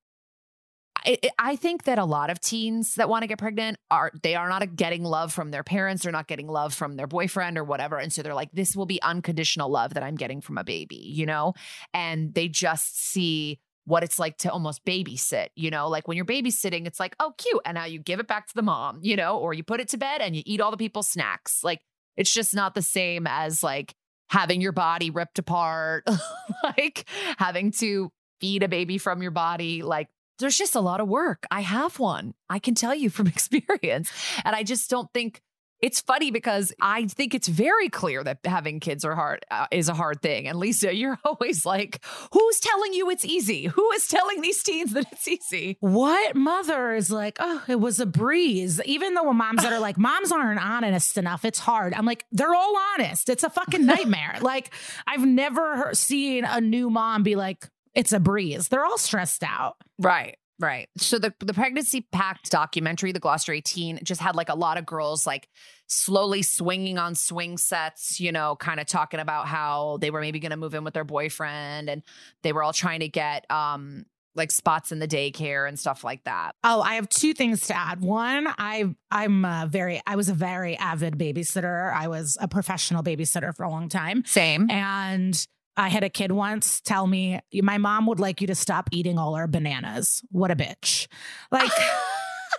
I, think that a lot of teens that want to get pregnant are they are not getting love from their parents they're not getting love from their boyfriend or whatever and so they're like this will be unconditional love that i'm getting from a baby you know and they just see what it's like to almost babysit, you know, like when you're babysitting, it's like, oh, cute. And now you give it back to the mom, you know, or you put it to bed and you eat all the people's snacks. Like it's just not the same as like having your body ripped apart, *laughs* like having to feed a baby from your body. Like there's just a lot of work. I have one. I can tell you from *laughs* experience. And I just don't think it's funny because I think it's very clear that having kids are hard uh, is a hard thing. And Liza, *laughs* you're always like, who's telling you it's easy? Who is telling these teens that it's easy? What mother is like, oh, it was a breeze? Even though moms that are like, moms aren't honest enough, it's hard. I'm like, they're all honest. It's a fucking nightmare. *laughs* like, I've never seen a new mom be like, it's a breeze. They're all stressed out. Right. Right. So the the pregnancy pact documentary, the Gloucester 18, just had like a lot of girls like slowly swinging on swing sets, you know, kind of talking about how they were maybe going to move in with their boyfriend and they were all trying to get um like spots in the daycare and stuff like that. Oh, I have two things to add. One, I I'm a very I was a very avid babysitter. I was a professional babysitter for a long time. Same. And I had a kid once tell me, my mom would like you to stop eating all our bananas. What a bitch. Like,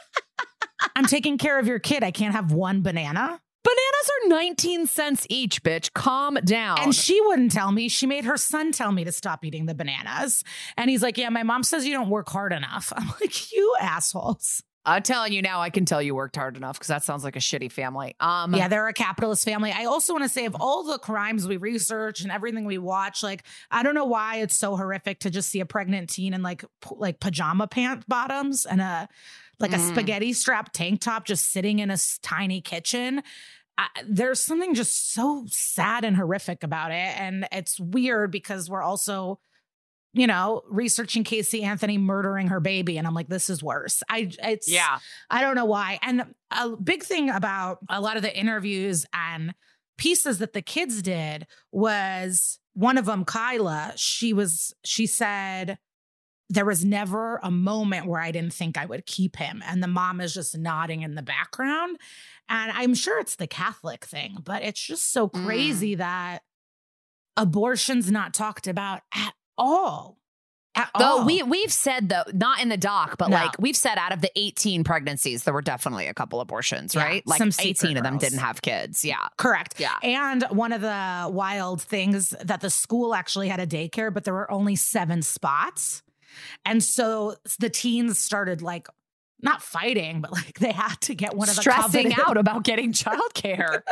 *laughs* I'm taking care of your kid. I can't have one banana. Bananas are 19 cents each, bitch. Calm down. And she wouldn't tell me. She made her son tell me to stop eating the bananas. And he's like, Yeah, my mom says you don't work hard enough. *laughs* I'm like, You assholes. I'm telling you now, I can tell you worked hard enough because that sounds like a shitty family. Um, yeah, they're a capitalist family. I also want to say, of all the crimes we research and everything we watch, like I don't know why it's so horrific to just see a pregnant teen in like p- like pajama pant bottoms and a like mm. a spaghetti strap tank top just sitting in a tiny kitchen. I, there's something just so sad and horrific about it, and it's weird because we're also you know, researching Casey Anthony murdering her baby. And I'm like, this is worse. I, it's, yeah, I don't know why. And a big thing about a lot of the interviews and pieces that the kids did was one of them, Kyla, she was, she said, there was never a moment where I didn't think I would keep him. And the mom is just nodding in the background. And I'm sure it's the Catholic thing, but it's just so crazy mm. that abortion's not talked about at all. At Though all. we we've said though, not in the doc, but no. like we've said out of the 18 pregnancies, there were definitely a couple abortions, yeah, right? Like 18 of them didn't have kids. Yeah. Correct. Yeah. And one of the wild things that the school actually had a daycare, but there were only seven spots. And so the teens started like not fighting, but like they had to get one of the stressing out about getting childcare. *laughs*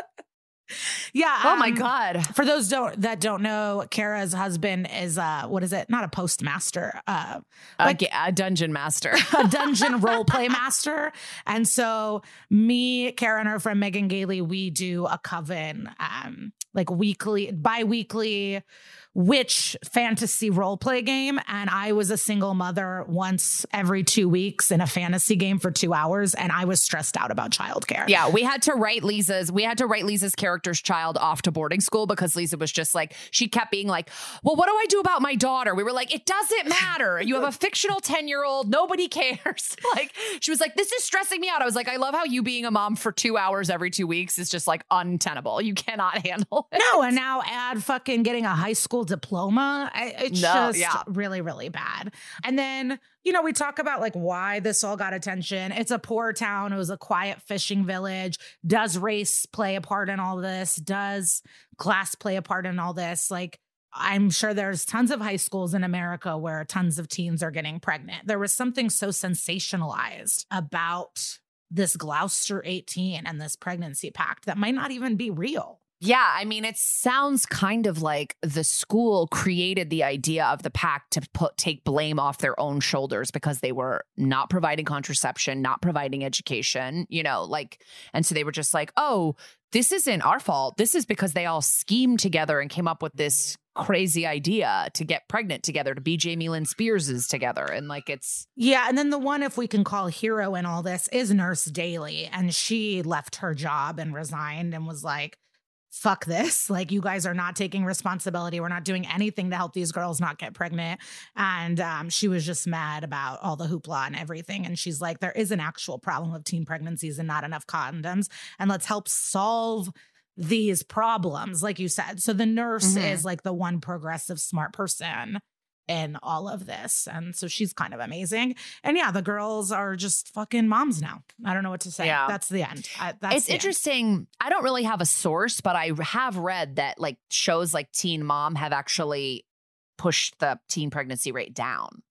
Yeah. Oh um, my god. For those don't that don't know, Kara's husband is uh what is it? Not a postmaster. Uh like a, a dungeon master. *laughs* a dungeon *laughs* role play master. And so me, Kara, and our friend Megan Gailey, we do a coven um like weekly, bi-weekly witch fantasy role play game. And I was a single mother once every two weeks in a fantasy game for two hours. And I was stressed out about childcare. Yeah. We had to write Liza's, we had to write Liza's character's child off to boarding school because Liza was just like, she kept being like, well, what do I do about my daughter? We were like, it doesn't matter. You have a fictional 10 year old. Nobody cares. *laughs* like, she was like, this is stressing me out. I was like, I love how you being a mom for two hours every two weeks is just like untenable. You cannot *laughs* handle it. No. And now add fucking getting a high school diploma. It's no, just yeah. really, really bad. And then, you know, we talk about like why this all got attention. It's a poor town. It was a quiet fishing village. Does race play a part in all this? Does class play a part in all this? Like, I'm sure there's tons of high schools in America where tons of teens are getting pregnant. There was something so sensationalized about this Gloucester 18 and this pregnancy pact that might not even be real. Yeah, I mean, it sounds kind of like the school created the idea of the pact to put take blame off their own shoulders because they were not providing contraception, not providing education, you know, like, and so they were just like, oh, this isn't our fault. This is because they all schemed together and came up with this crazy idea to get pregnant together, to be Jamie Lynn Spears's together. And like it's Yeah. And then the one, if we can call hero in all this, is Nurse Daly. And she left her job and resigned and was like, fuck this. *laughs* Like, you guys are not taking responsibility. We're not doing anything to help these girls not get pregnant. And um, she was just mad about all the hoopla and everything. And she's like, there is an actual problem of teen pregnancies and not enough condoms. And let's help solve these problems, like you said. So the nurse Mhm. is like the one progressive, smart person in all of this. And so she's kind of amazing. And yeah, the girls are just fucking moms now. I don't know what to say. Yeah. That's the end. I, that's it's the end. interesting. I don't really have a source, but I have read that like shows like Teen Mom have actually pushed the teen pregnancy rate down.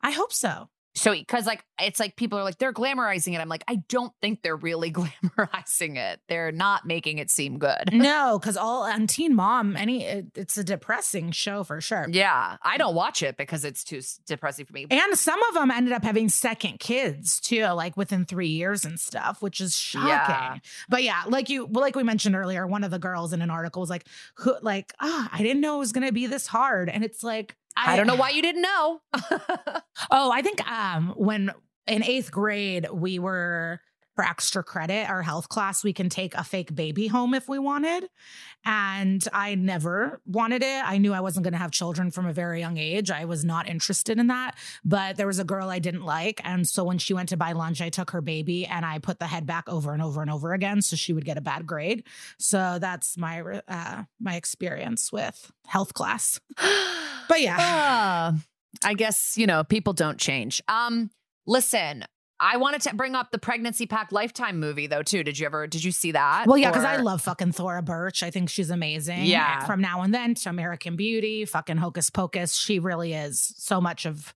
I hope so. So, because like it's like people are like they're glamorizing it. I'm like, I don't think they're really *laughs* glamorizing it. They're not making it seem good. *laughs* no, because all on Teen Mom, any it, it's a depressing show for sure. Yeah, I don't watch it because it's too depressing for me. And some of them ended up having second kids too, like within three years and stuff, which is shocking. Yeah. But yeah, like you, like we mentioned earlier, one of the girls in an article was like, who, like, ah, I didn't know it was gonna be this hard, and it's like, I don't know why *laughs* you didn't know. Oh, I think um when in eighth grade we were for extra credit, our health class, we can take a fake baby home if we wanted. And I never wanted it. I knew I wasn't going to have children from a very young age. I was not interested in that. But there was a girl I didn't like. And so when she went to buy lunch, I took her baby and I put the head back over and over and over again so she would get a bad grade. So that's my uh, my experience with health class. *gasps* But yeah. Uh, I guess, you know, people don't change. Um, listen, I wanted to bring up the pregnancy pact lifetime movie though, too. Did you ever did you see that? Well, yeah, because I love fucking Thora Birch. I think she's amazing. Yeah. From now and then to American Beauty, fucking Hocus Pocus. She really is so much of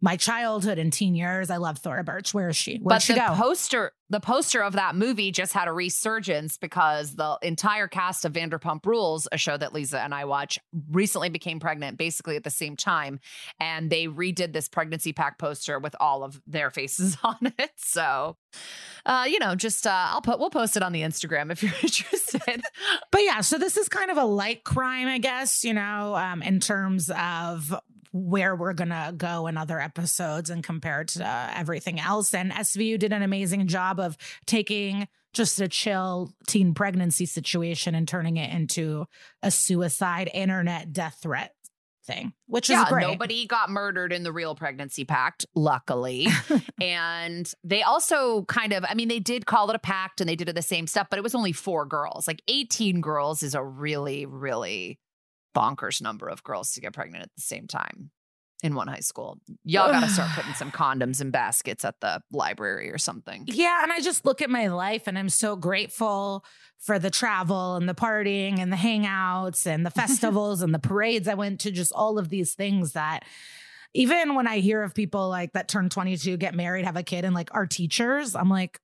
my childhood and teen years. I love Thora Birch. Where is she? Where'd but she the go? poster the poster of that movie just had a resurgence because the entire cast of Vanderpump Rules, a show that Liza and I watch, recently became pregnant basically at the same time. And they redid this pregnancy pact poster with all of their faces *laughs* on it. So uh, you know, just uh I'll put we'll post it on the Instagram if you're *laughs* interested. But yeah, so this is kind of a light crime, I guess, you know, um, in terms of where we're gonna go in other episodes and compared to uh, everything else. And SVU did an amazing job of taking just a chill teen pregnancy situation and turning it into a suicide internet death threat thing, which is great. nobody got murdered in the real pregnancy pact, luckily. *laughs* and they also kind of, I mean, they did call it a pact and they did the same stuff, but it was only four girls. Like 18 girls is a really, really bonkers number of girls to get pregnant at the same time in one high school. Y'all got to start putting some condoms in baskets at the library or something. Yeah, and I just look at my life and I'm so grateful for the travel and the partying and the hangouts and the *laughs* festivals and the parades I went to, just all of these things that even when I hear of people like that turn 22, get married, have a kid, and like are teachers, I'm like,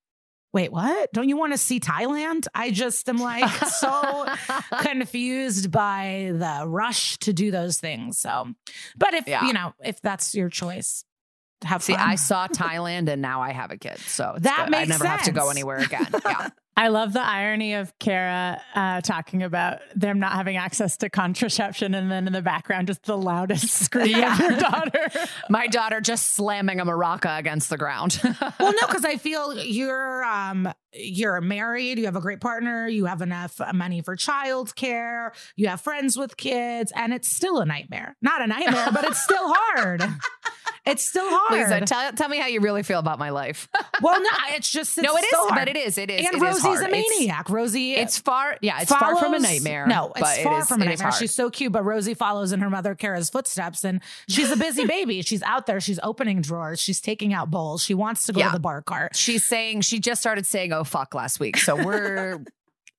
wait, what? Don't you want to see Thailand? I just am like so *laughs* confused by the rush to do those things. So, but if Yeah. you know, if that's your choice, have See, fun. I saw *laughs* Thailand and now I have a kid. So That good. I makes never have to go anywhere again. Yeah. *laughs* I love the irony of Kara uh, talking about them not having access to contraception, and then in the background, just the loudest *laughs* scream of your daughter. My daughter just slamming a maraca against the ground. well, no, because I feel you're um you're married, you have a great partner, you have enough money for childcare, you have friends with kids, and it's still a nightmare. Not a nightmare, but it's still hard. It's still hard. Liza, tell, tell me how you really feel about my life. *laughs* well, no, it's just it's no, it is, so but it is. It is. And it is Rosie's hard. a It's- maniac. Rosie, uh, It's, far. Yeah, it's far from a nightmare. No, it's far it is, from a nightmare. She's so cute, but Rosie follows in her mother Kara's footsteps, and she's a busy *laughs* baby. She's out there. She's opening drawers. She's taking out bowls. She wants to go Yeah. to the bar cart. She's saying she just started saying "oh fuck" last week. So we're.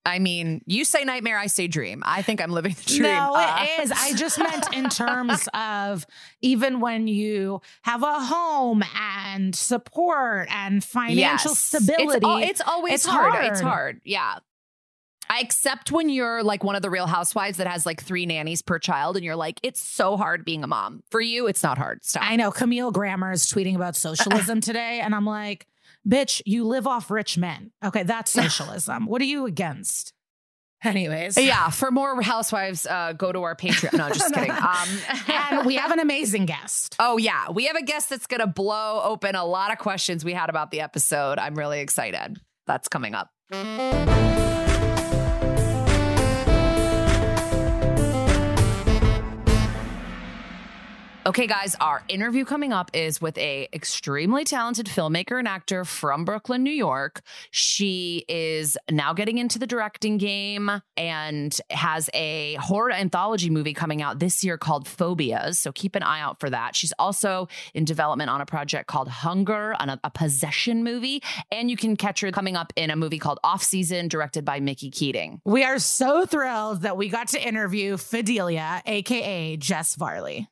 I mean, you say nightmare, I say dream. I think I'm living the dream. No, Uh, it is. I just *laughs* meant in terms of even when you have a home and support and financial yes. stability. It's, al- it's always It's hard. hard. It's hard. Yeah. I except when you're like one of the real housewives that has like three nannies per child and you're like, it's so hard being a mom. For you, it's not hard. Stop. I know Camille Grammer is tweeting about socialism today, and I'm like, bitch, you live off rich men. Okay, that's socialism. what are you against? Anyways. yeah. For more housewives, uh, go to our Patreon. No, just *laughs* kidding. Um, And we have an amazing guest. Oh, yeah. We have a guest that's going to blow open a lot of questions we had about the episode. I'm really excited. That's coming up. Okay, guys, our interview coming up is with a extremely talented filmmaker and actor from Brooklyn, New York. She is now getting into the directing game and has a horror anthology movie coming out this year called Phobias. So keep an eye out for that. She's also in development on a project called Hunger, a, a possession movie, and you can catch her coming up in a movie called Off Season, directed by Mickey Keating. We are so thrilled that we got to interview Fidelia, aka Jess Varley.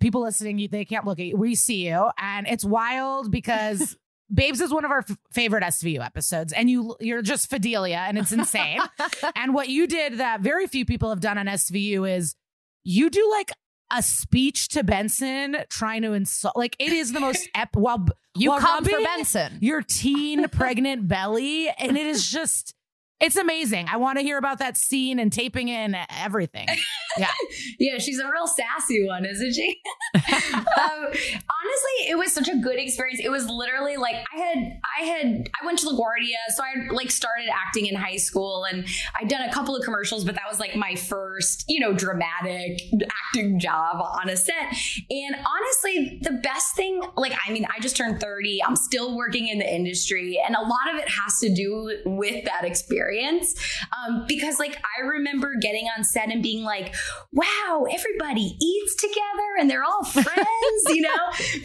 People listening, you, they can't look at you. We see you, and it's wild because *laughs* Babes is one of our f- favorite SVU episodes, and you you're just Fidelia, and it's insane. *laughs* and what you did that very few people have done on SVU is you do like a speech to Benson trying to insult. Like it is the most ep. While You while come for Benson. your teen pregnant belly, and it is just. It's amazing. I want to hear about that scene and taping in everything. *laughs* Yeah. Yeah, she's a real sassy one, isn't she? *laughs* um, honestly, it was such a good experience. It was literally like I had, I had, I went to LaGuardia, so I like started acting in high school, and I'd done a couple of commercials, but that was like my first, you know, dramatic acting job on a set. And honestly, the best thing, like, I mean, I just turned thirty. I'm still working in the industry, and a lot of it has to do with that experience, um, because like I remember getting on set and being like wow, everybody eats together and they're all friends, you know? *laughs*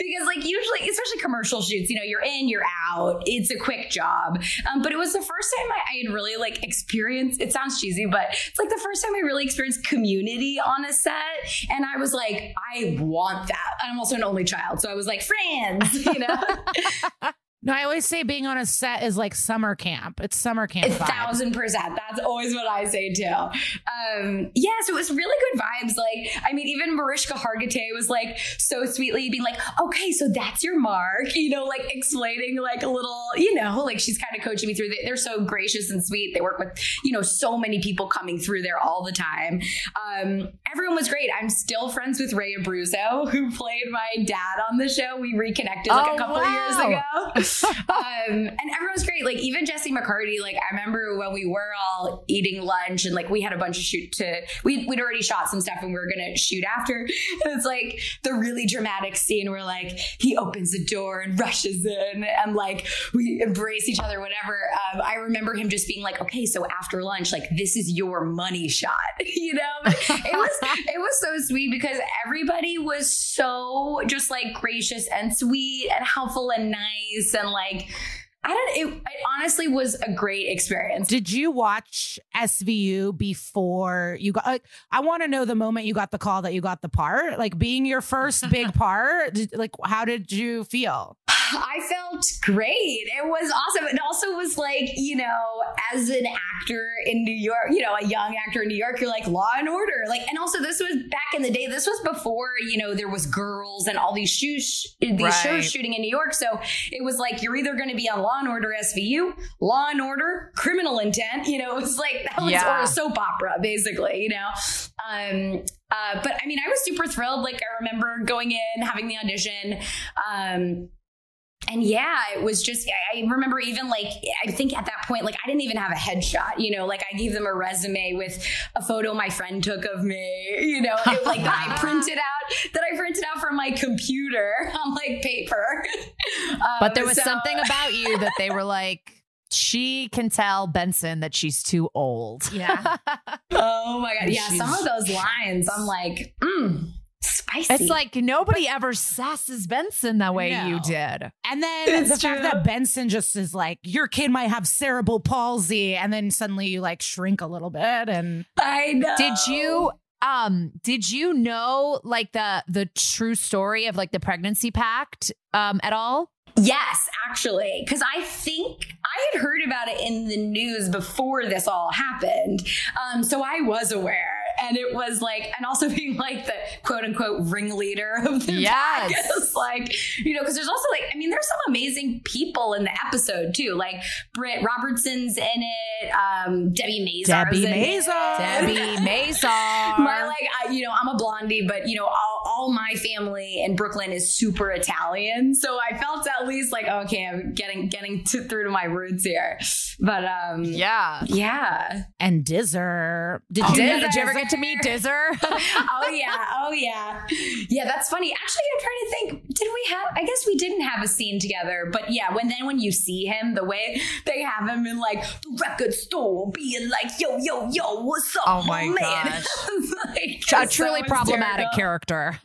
Because, like, usually, especially commercial shoots, you know, you're in, you're out, it's a quick job. Um, but it was the first time I, I had really, like, experienced it sounds cheesy, but it's like the first time I really experienced community on a set. And I was like, I want that. I'm also an only child. So I was like, friends, you know? *laughs* No, I always say being on a set is like summer camp. It's summer camp. A thousand percent. That's always what I say too. Um, yeah, so it was really good vibes. Like, I mean, even Mariska Hargitay was like so sweetly being like, okay, so that's your mark, you know, like explaining like a little, you know, like she's kind of coaching me through. They, they're so gracious and sweet. They work with, you know, so many people coming through there all the time. Um, everyone was great. I'm still friends with Ray Abruzzo, who played my dad on the show. We reconnected like Oh, a couple wow. years ago *laughs* um, and everyone's great. Like even Jesse McCartney. Like I remember when we were all eating lunch and like we had a bunch of shoot to. We we'd already shot some stuff and we were gonna shoot after. And *laughs* it's like the really dramatic scene where like he opens the door and rushes in and like we embrace each other. Whatever. Um, I remember him just being like, okay, so after lunch, like this is your money shot. *laughs* you know, it was it was so sweet because everybody was so just like gracious and sweet and helpful and nice and like I don't. It, it honestly was a great experience. Did you watch SVU before you got? Like, I want to know the moment you got the call that you got the part. Like being your first *laughs* big part. Did, like, how did you feel? I felt great. It was awesome. It also was like, you know, as an actor in New York, you know, a young actor in New York, you're like law and order. Like, and also this was back in the day, this was before, you know, there was girls and all these shoes, these Right. shows shooting in New York. So it was like, you're either going to be on Law and Order SVU, Law and Order, Criminal Intent, you know, it was like, that was, Yeah. or a soap opera, basically, you know? Um, uh, but I mean, I was super thrilled. Like, I remember going in, having the audition. Um, and yeah, it was just, I remember even like, I think at that point, like, I didn't even have a headshot, you know, like I gave them a resume with a photo my friend took of me, you know, *laughs* it, like that I printed out, that I printed out from my computer *laughs* on like paper. *laughs* But Um, there was so- something about you that they were like, she can tell Benson that she's too old. Yeah. Oh my God. Yeah. Some of those lines, I'm like, mm, spicy. It's like nobody ever sasses Benson the way No. you did. And then It's the fact that Benson just is like, your kid might have cerebral palsy, and then suddenly you like shrink a little bit, and I know. Did you um did you know like the the true story of like the pregnancy pact um at all? Yes, actually, because I think I had heard about it in the news before this all happened. Um, so I was aware. And it was like, and also *laughs* being like the quote unquote ringleader of the Yes. pact. It's *laughs* like, you know, because there's also like, I mean, there's some amazing people in the episode too. Like Britt Robertson's in it, um, Debbie Mazar's Debbie in. Mazar. *laughs* Debbie Mazar. My like, I, you know, I'm a blondie, but you know, all, all my family in Brooklyn is super Italian, so I felt at least like okay, I'm getting getting to, through to my roots here. But um, Yeah. yeah. And Dizzer. Did Oh, you. Dizzer. Did you ever get to meet Dizzer? *laughs* oh yeah, oh yeah, yeah. That's funny. Actually, I'm trying to think. Did we have? I guess we didn't have a scene together. But yeah, when then when you see him, the way they have him in like the record store, being like, "Yo, yo, yo, what's up, Oh my man?" gosh. *laughs* like, a so truly problematic hysterical. character.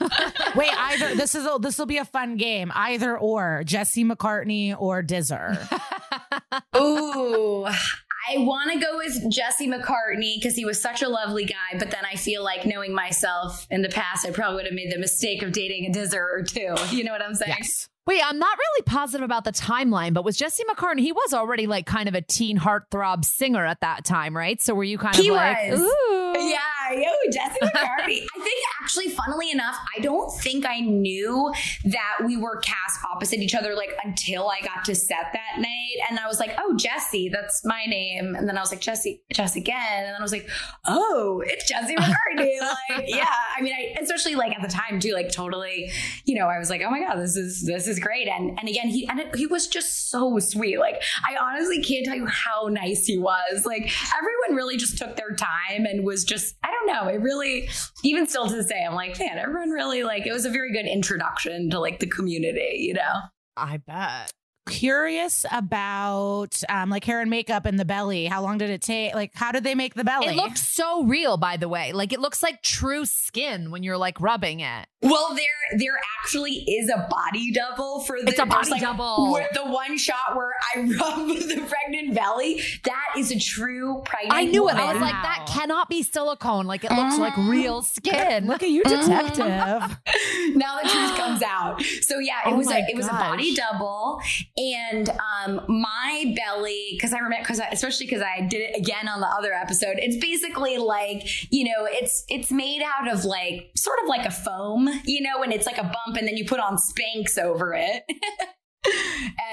Wait, either this is a, this will be a fun game. Either or Jesse McCartney or Dizzer. *laughs* Ooh. I want to go with Jesse McCartney because he was such a lovely guy. But then I feel like knowing myself in the past, I probably would have made the mistake of dating a Dizzer or two. *laughs* You know what I'm saying? yes. Wait, I'm not really positive about the timeline, but was Jesse McCartney? He was already like kind of a teen heartthrob singer at that time, right? So were you kind He of like, was. ooh, Yeah, yo, Jesse McCartney. *laughs* I think actually, funnily enough, I don't think I knew that we were cast opposite each other like until I got to set that night. And I was like, oh, Jesse, that's my name. And then I was like, Jesse, Jesse again. And then I was like, oh, it's Jesse McCartney. *laughs* like, yeah. I mean, I especially like at the time too, like totally, you know, I was like, oh my God, this is this is great. And and again, he and it, he was just so sweet. Like, I honestly can't tell you how nice he was. Like everyone really just took their time and was just, I don't know, it really, even still to this day, I'm like, man, everyone really like, it was a very good introduction to like the community, you know? I bet. Curious about um, like hair and makeup and the belly. How long did it take? Like, how did they make the belly? It looks so real, by the way. Like it looks like true skin when you're like rubbing it. Well, there there actually is a body double for the It's a body like, double. Where the one shot where I rub *laughs* the pregnant belly, that is a true pregnant. I knew it. I was woman. like, that cannot be silicone. Like it looks like real skin. Look at you, detective. *laughs* now the truth comes out. So yeah, it Oh was my a it was a body double, and um my belly because I remember because especially because I did it again on the other episode. It's basically like you know it's it's made out of like sort of like a foam, you know, and it's like a bump, and then you put on Spanx over it. *laughs*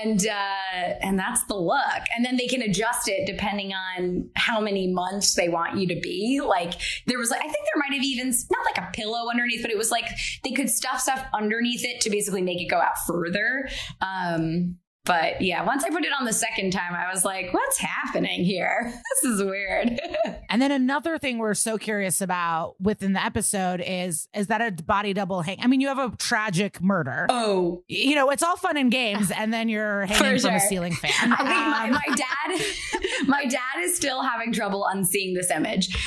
and uh and that's the look. And then they can adjust it depending on how many months they want you to be. Like there was i think there might have even not like a pillow underneath but it was like they could stuff stuff underneath it to basically make it go out further. Um but yeah once i put it on the second time i was like what's happening here *laughs* this is weird *laughs* And then another thing we're so curious about within the episode is is that a body double hang? I mean, you have a tragic murder. oh You know, it's all fun and games, and then you're *laughs* hanging For from a ceiling fan. I think my, Um, my dad, my dad is still having trouble unseeing this image.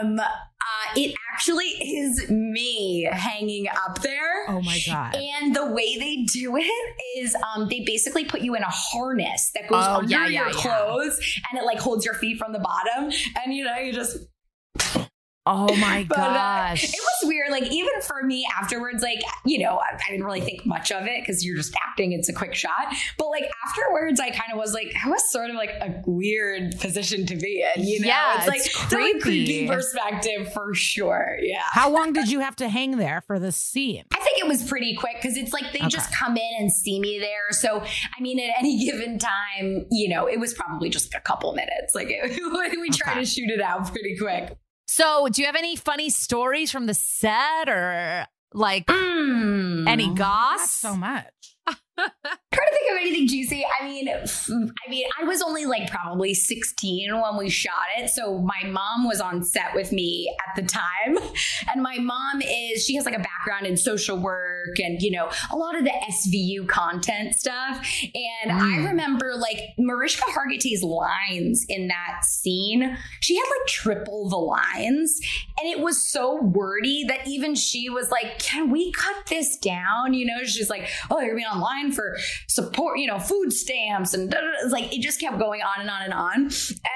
Um, uh, it actually is me hanging up there. oh my god! And the way they do it is um, they basically put you in a harness that goes Oh, under yeah, your yeah, yeah. clothes and it like holds your feet from the bottom. And you know, you just Oh my *laughs* but, uh, gosh. it was weird. Like even for me afterwards, like you know, I, I didn't really think much of it because you're just acting. It's a quick shot. But like afterwards, I kind of was like, I was sort of like a weird position to be in. You know, Yeah, it's like it's a really creepy. creepy perspective for sure. Yeah. How long did you have to hang there for this scene? I think it was pretty quick because it's like they Okay. just come in and see me there. So, I mean, at any given time, you know, it was probably just a couple minutes. Like, it, *laughs* we try Okay. to shoot it out pretty quick. So, do you have any funny stories from the set or like Mm. any Not goss? so much. Trying to think of anything juicy. I mean, I mean, I was only like probably 16 when we shot it. So my mom was on set with me at the time. And my mom is, she has like a background in social work and, you know, a lot of the SVU content stuff. And I Mm. remember like Mariska Hargitay's lines in that scene, she had like triple the lines. And it was so wordy that even she was like, can we cut this down? You know, she's like, oh, you're being online for support, you know, food stamps and da, da, da. It's like it just kept going on and on and on.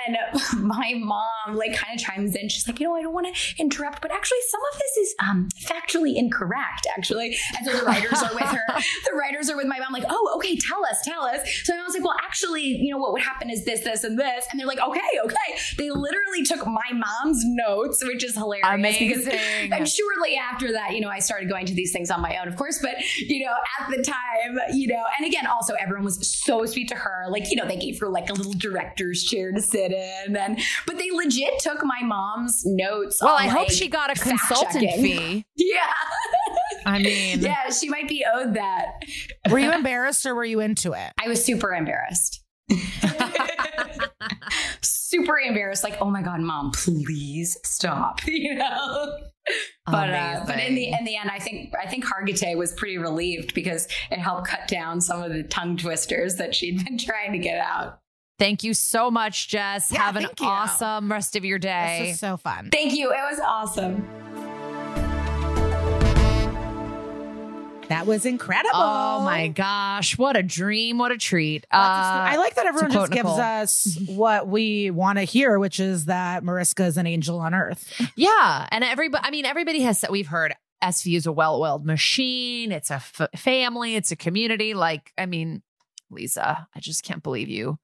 And *laughs* my mom like kind of chimes in. She's like, you know, I don't want to interrupt, but actually some of this is um factually incorrect, actually. And so the writers are with her. *laughs* The writers are with my mom, like, oh, okay, tell us, tell us. So I was like, well, actually, you know, what would happen is this, this, and this. And they're like, okay, okay. They literally took my mom's notes, which is hilarious. Amazing. *laughs* and shortly after that, you know, I started going to these things on my own, of course. But you know, at the time, you know, and again, also everyone was so sweet to her. Like, you know, they gave her like a little director's chair to sit in, and but they legit took my mom's notes. well, on, I hope like, she got a consultant checking. fee. *laughs* Yeah. I mean, yeah, she might be owed that. Were you embarrassed or were you into it? I was super embarrassed. *laughs* super embarrassed. Like, oh my god, mom, please stop. *laughs* You know. But uh, but in the in the end, I think I think Hargitay was pretty relieved because it helped cut down some of the tongue twisters that she'd been *laughs* trying to get out. Thank you so much, Jess. Yeah, Have an thank you. awesome rest of your day. This was so fun. Thank you. It was awesome. That was incredible. Oh my gosh, what a dream, what a treat. Uh. I like that everyone just gives Nicole. us what we want to hear, which is that Mariska is an angel on earth. *laughs* Yeah, and everybody. I mean, everybody has. Said, we've heard SVU is a well-oiled machine. It's a f- family. It's a community. Like, I mean, Liza, I just can't believe you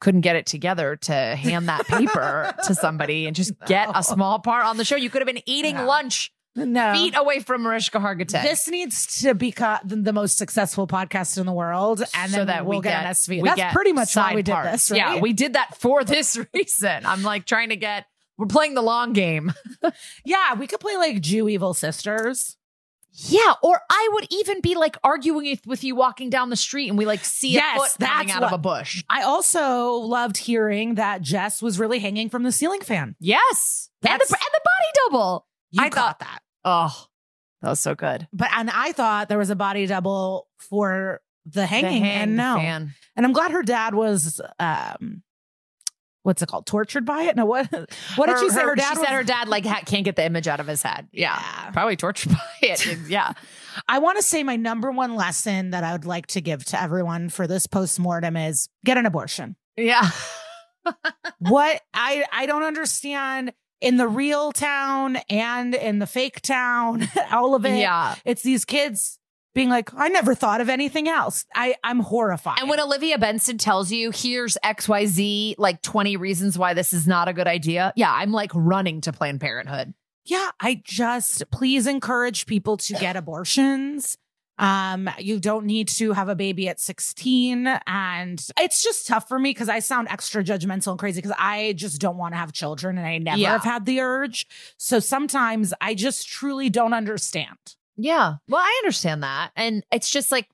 couldn't get it together to hand that paper *laughs* to somebody and just get No. a small part on the show. You could have been eating lunch No. feet away from Mariska Hargitay. This needs to be co- the, the most successful podcast in the world, and so then that we'll we get, get an SV. That's pretty much why we did parts. this, right? Yeah, we did that for *laughs* this reason. I'm like trying to get. We're playing the long game. *laughs* yeah, we could play like Jew evil sisters. Yeah, or I would even be like arguing with, you walking down the street and we like see Yes, a foot coming out of a bush. I also loved hearing that Jess was really hanging from the ceiling fan. Yes. And the, and the body double. You I thought- that, Oh, that was so good. but and I thought there was a body double for the hanging, the and no, fan. and I'm glad her dad was um, what's it called, tortured by it? No, what *laughs* what did she say? Her, dad she was, said her dad like ha- can't get the image out of his head. Yeah. Yeah. Probably tortured *laughs* by it. yeah. I want to say my number one lesson that I would like to give to everyone for this postmortem is get an abortion. Yeah. what I I don't understand in the real town and in the fake town, *laughs* all of it. Yeah. It's these kids being like, I never thought of anything else. I I'm horrified. And when Olivia Benson tells you, here's XYZ, like 20 reasons why this is not a good idea. Yeah. I'm like running to Planned Parenthood. yeah, I just please encourage people to get abortions. Um, you don't need to have a baby at 16. And it's just tough for me because I sound extra judgmental and crazy because I just don't want to have children and I never Yeah. have had the urge. So sometimes I just truly don't understand. Yeah. Well, I understand that. And it's just like,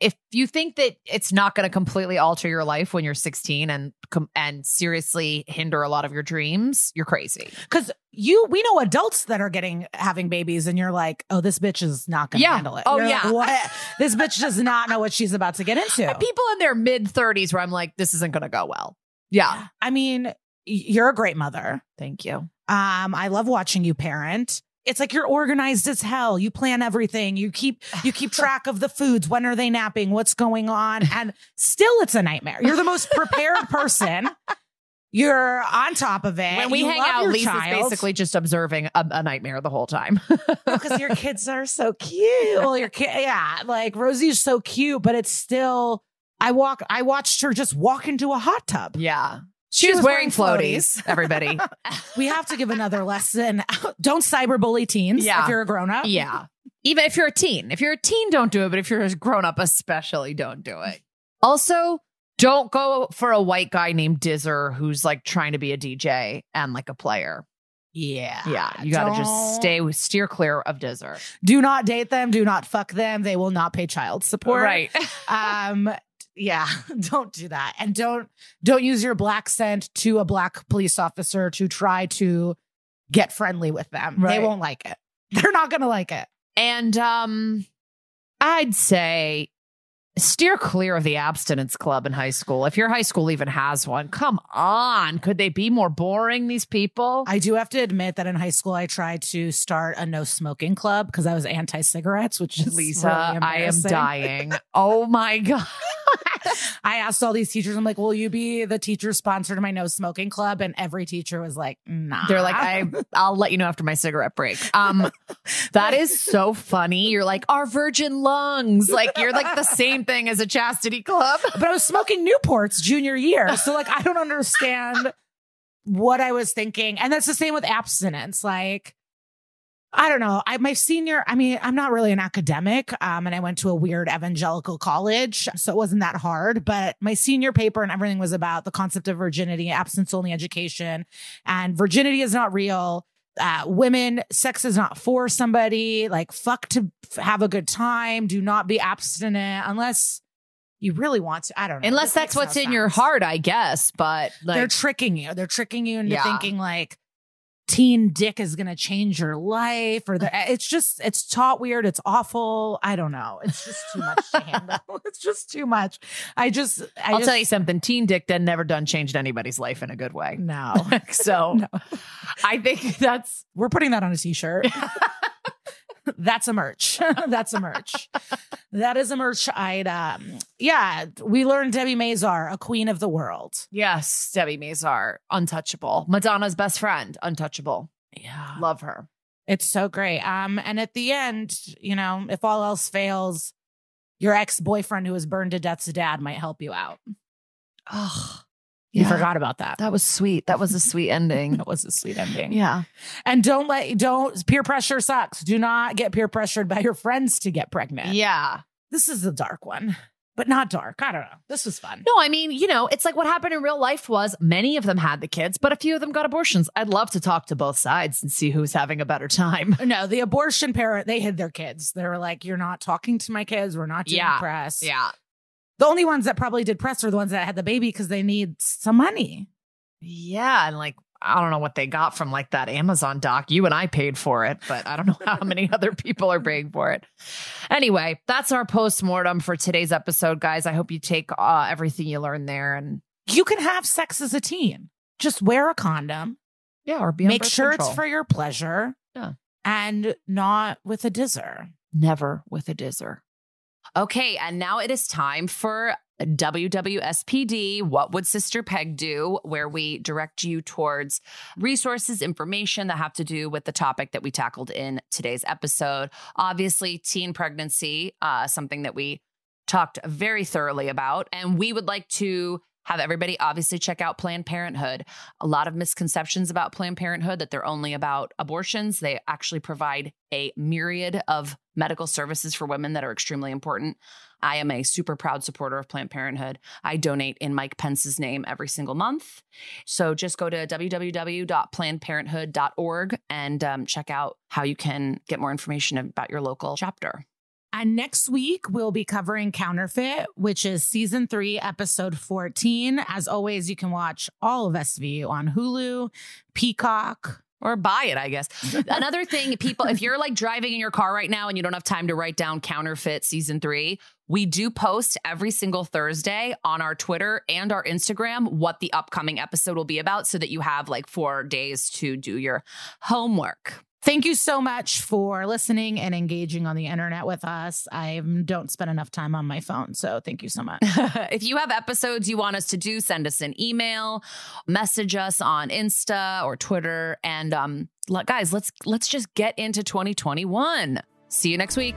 if you think that it's not going to completely alter your life when you're 16 and and seriously hinder a lot of your dreams, you're crazy. Because you, we know adults that are getting having babies, and you're like, oh, this bitch is not going to Yeah. handle it. Oh, You're yeah. like, what? this bitch does not know what she's about to get into. *laughs* People in their mid 30s where I'm like, this isn't going to go well. Yeah. I mean, you're a great mother. Thank you. Um, I love watching you parent. It's like you're organized as hell. You plan everything. You keep you keep *laughs* track of the foods. When are they napping? What's going on? *laughs* And still, it's a nightmare. You're the most prepared person. You're on top of it. When we You hang out, Liza's child. basically just observing a, a nightmare the whole time. *laughs* because your kids are so cute. Well, your kid, yeah, like Rosie's so cute, but it's still. I walk. I watched her just walk into a hot tub. yeah. She, She was, was wearing, wearing floaties, everybody. *laughs* We have to give another lesson. *laughs* Don't cyberbully teens Yeah. if you're a grown up. yeah. Even if you're a teen. If you're a teen, don't do it. But if you're a grown up, especially, don't do it. Also, don't go for a white guy named Dizzer who's like trying to be a DJ and like a player. Yeah. Yeah. You got to just stay, steer clear of Dizzer. Do not date them. Do not fuck them. They will not pay child support. Right. *laughs* Um. Yeah. *laughs* Don't do that, and don't don't use your black scent to a black police officer to try to get friendly with them. They won't like it. *laughs* They're not gonna like it. And um I'd say steer clear of the abstinence club in high school. If your high school even has one, come on. Could they be more boring, these people? I do have to admit that in high school I tried to start a no smoking club because I was anti cigarettes, which is Liza, really I am dying. oh my *laughs* God. *laughs* I asked all these teachers, I'm like, will you be the teacher sponsor to my no smoking club? And every teacher was like, nah. They're like, I I'll let you know after my cigarette break. Um that is so funny. You're like, our virgin lungs. Like you're like the same thing as a chastity club. but I was smoking Newports junior year. So like I don't understand what I was thinking. And that's the same with abstinence. Like I don't know. I my senior, I mean, I'm not really an academic. Um, and I went to a weird evangelical college. So it wasn't that hard. But my senior paper and everything was about the concept of virginity, abstinence only education. And virginity is not real. uh, women, sex is not for somebody. Like, fuck to have a good time. Do not be abstinent unless you really want to. I don't know. Unless that's what's in your heart, I guess. But They're tricking you. They're tricking you into Yeah. thinking like teen dick is going to change your life or the, *laughs* it's just, it's taught weird. It's awful. I don't know. It's just too much to handle. *laughs* *laughs* It's just too much. I just, I I'll just, tell you something. Teen dick done never done changed anybody's life in a good way. No. So No. I think that's We're putting that on a t-shirt. That's a merch. That's a merch. that is a merch item. Yeah, we learned Debbie Mazar, a queen of the world. yes, Debbie Mazar, untouchable. Madonna's best friend, untouchable. Yeah. Love her. It's so great. Um, and at the end, you know, if all else fails, your ex-boyfriend who was burned to death's dad might help you out. Oh, You forgot about that. That was sweet. That was a sweet *laughs* ending. That was a sweet ending. yeah. And don't let don't peer pressure sucks. Do not get peer pressured by your friends to get pregnant. Yeah. This is a dark one, but not dark. I don't know. This was fun. No, I mean, you know, it's like what happened in real life was many of them had the kids, but a few of them got abortions. I'd love to talk to both sides and see who's having a better time. No, the abortion parent, they hid their kids. They were like, You're not talking to my kids. We're not doing Yeah. press. Yeah. The only ones that probably did press are the ones that had the baby because they need some money. Yeah. And like, I don't know what they got from like that Amazon doc. You and I paid for it, but I don't know how many *laughs* other people are paying for it. Anyway, that's our post mortem for today's episode, guys. I hope you take uh, everything you learned there and You can have sex as a teen. Just wear a condom. yeah, or be Make sure control. it's for your pleasure. Yeah. And not with a dizzer. never with a dizzer. Okay, and now it is time for WWSPD, What Would Sister Peg Do? Where we direct you towards resources, information that have to do with the topic that we tackled in today's episode. Obviously, teen pregnancy, uh, something that we talked very thoroughly about. And we would like to have everybody obviously check out Planned Parenthood. A lot of misconceptions about Planned Parenthood that they're only about abortions. They actually provide a myriad of medical services for women that are extremely important. I am a super proud supporter of Planned Parenthood. I donate in Mike Pence's name every single month. So just go to www.plannedparenthood.org and um, check out how you can get more information about your local chapter. And next week, we'll be covering Counterfeit, which is season three, episode 14. As always, you can watch all of SVU on Hulu, Peacock. or buy it, I guess. *laughs* Another thing, people, if you're like driving in your car right now and you don't have time to write down counterfeit season three, we do post every single Thursday on our Twitter and our Instagram what the upcoming episode will be about so that you have like four days to do your homework. Thank you so much for listening and engaging on the internet with us. I don't spend enough time on my phone, so thank you so much. *laughs* if you have episodes you want us to do, send us an email, message us on Insta or Twitter, and um, guys, let's let's just get into 2021. See you next week.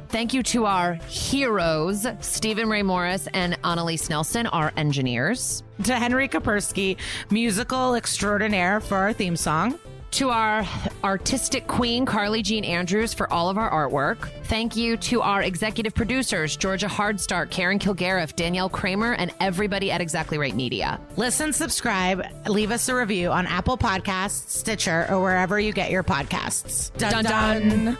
Thank you to our heroes, Stephen Ray Morris and Annalise Nelson, our engineers. To Henry Kapersky, musical extraordinaire for our theme song. To our artistic queen, Carly Jean Andrews, for all of our artwork. Thank you to our executive producers, Georgia Hardstark, Karen Kilgariff, Danielle Kramer, and everybody at Exactly Right Media. Listen, subscribe, leave us a review on Apple Podcasts, Stitcher, or wherever you get your podcasts. Dun, dun.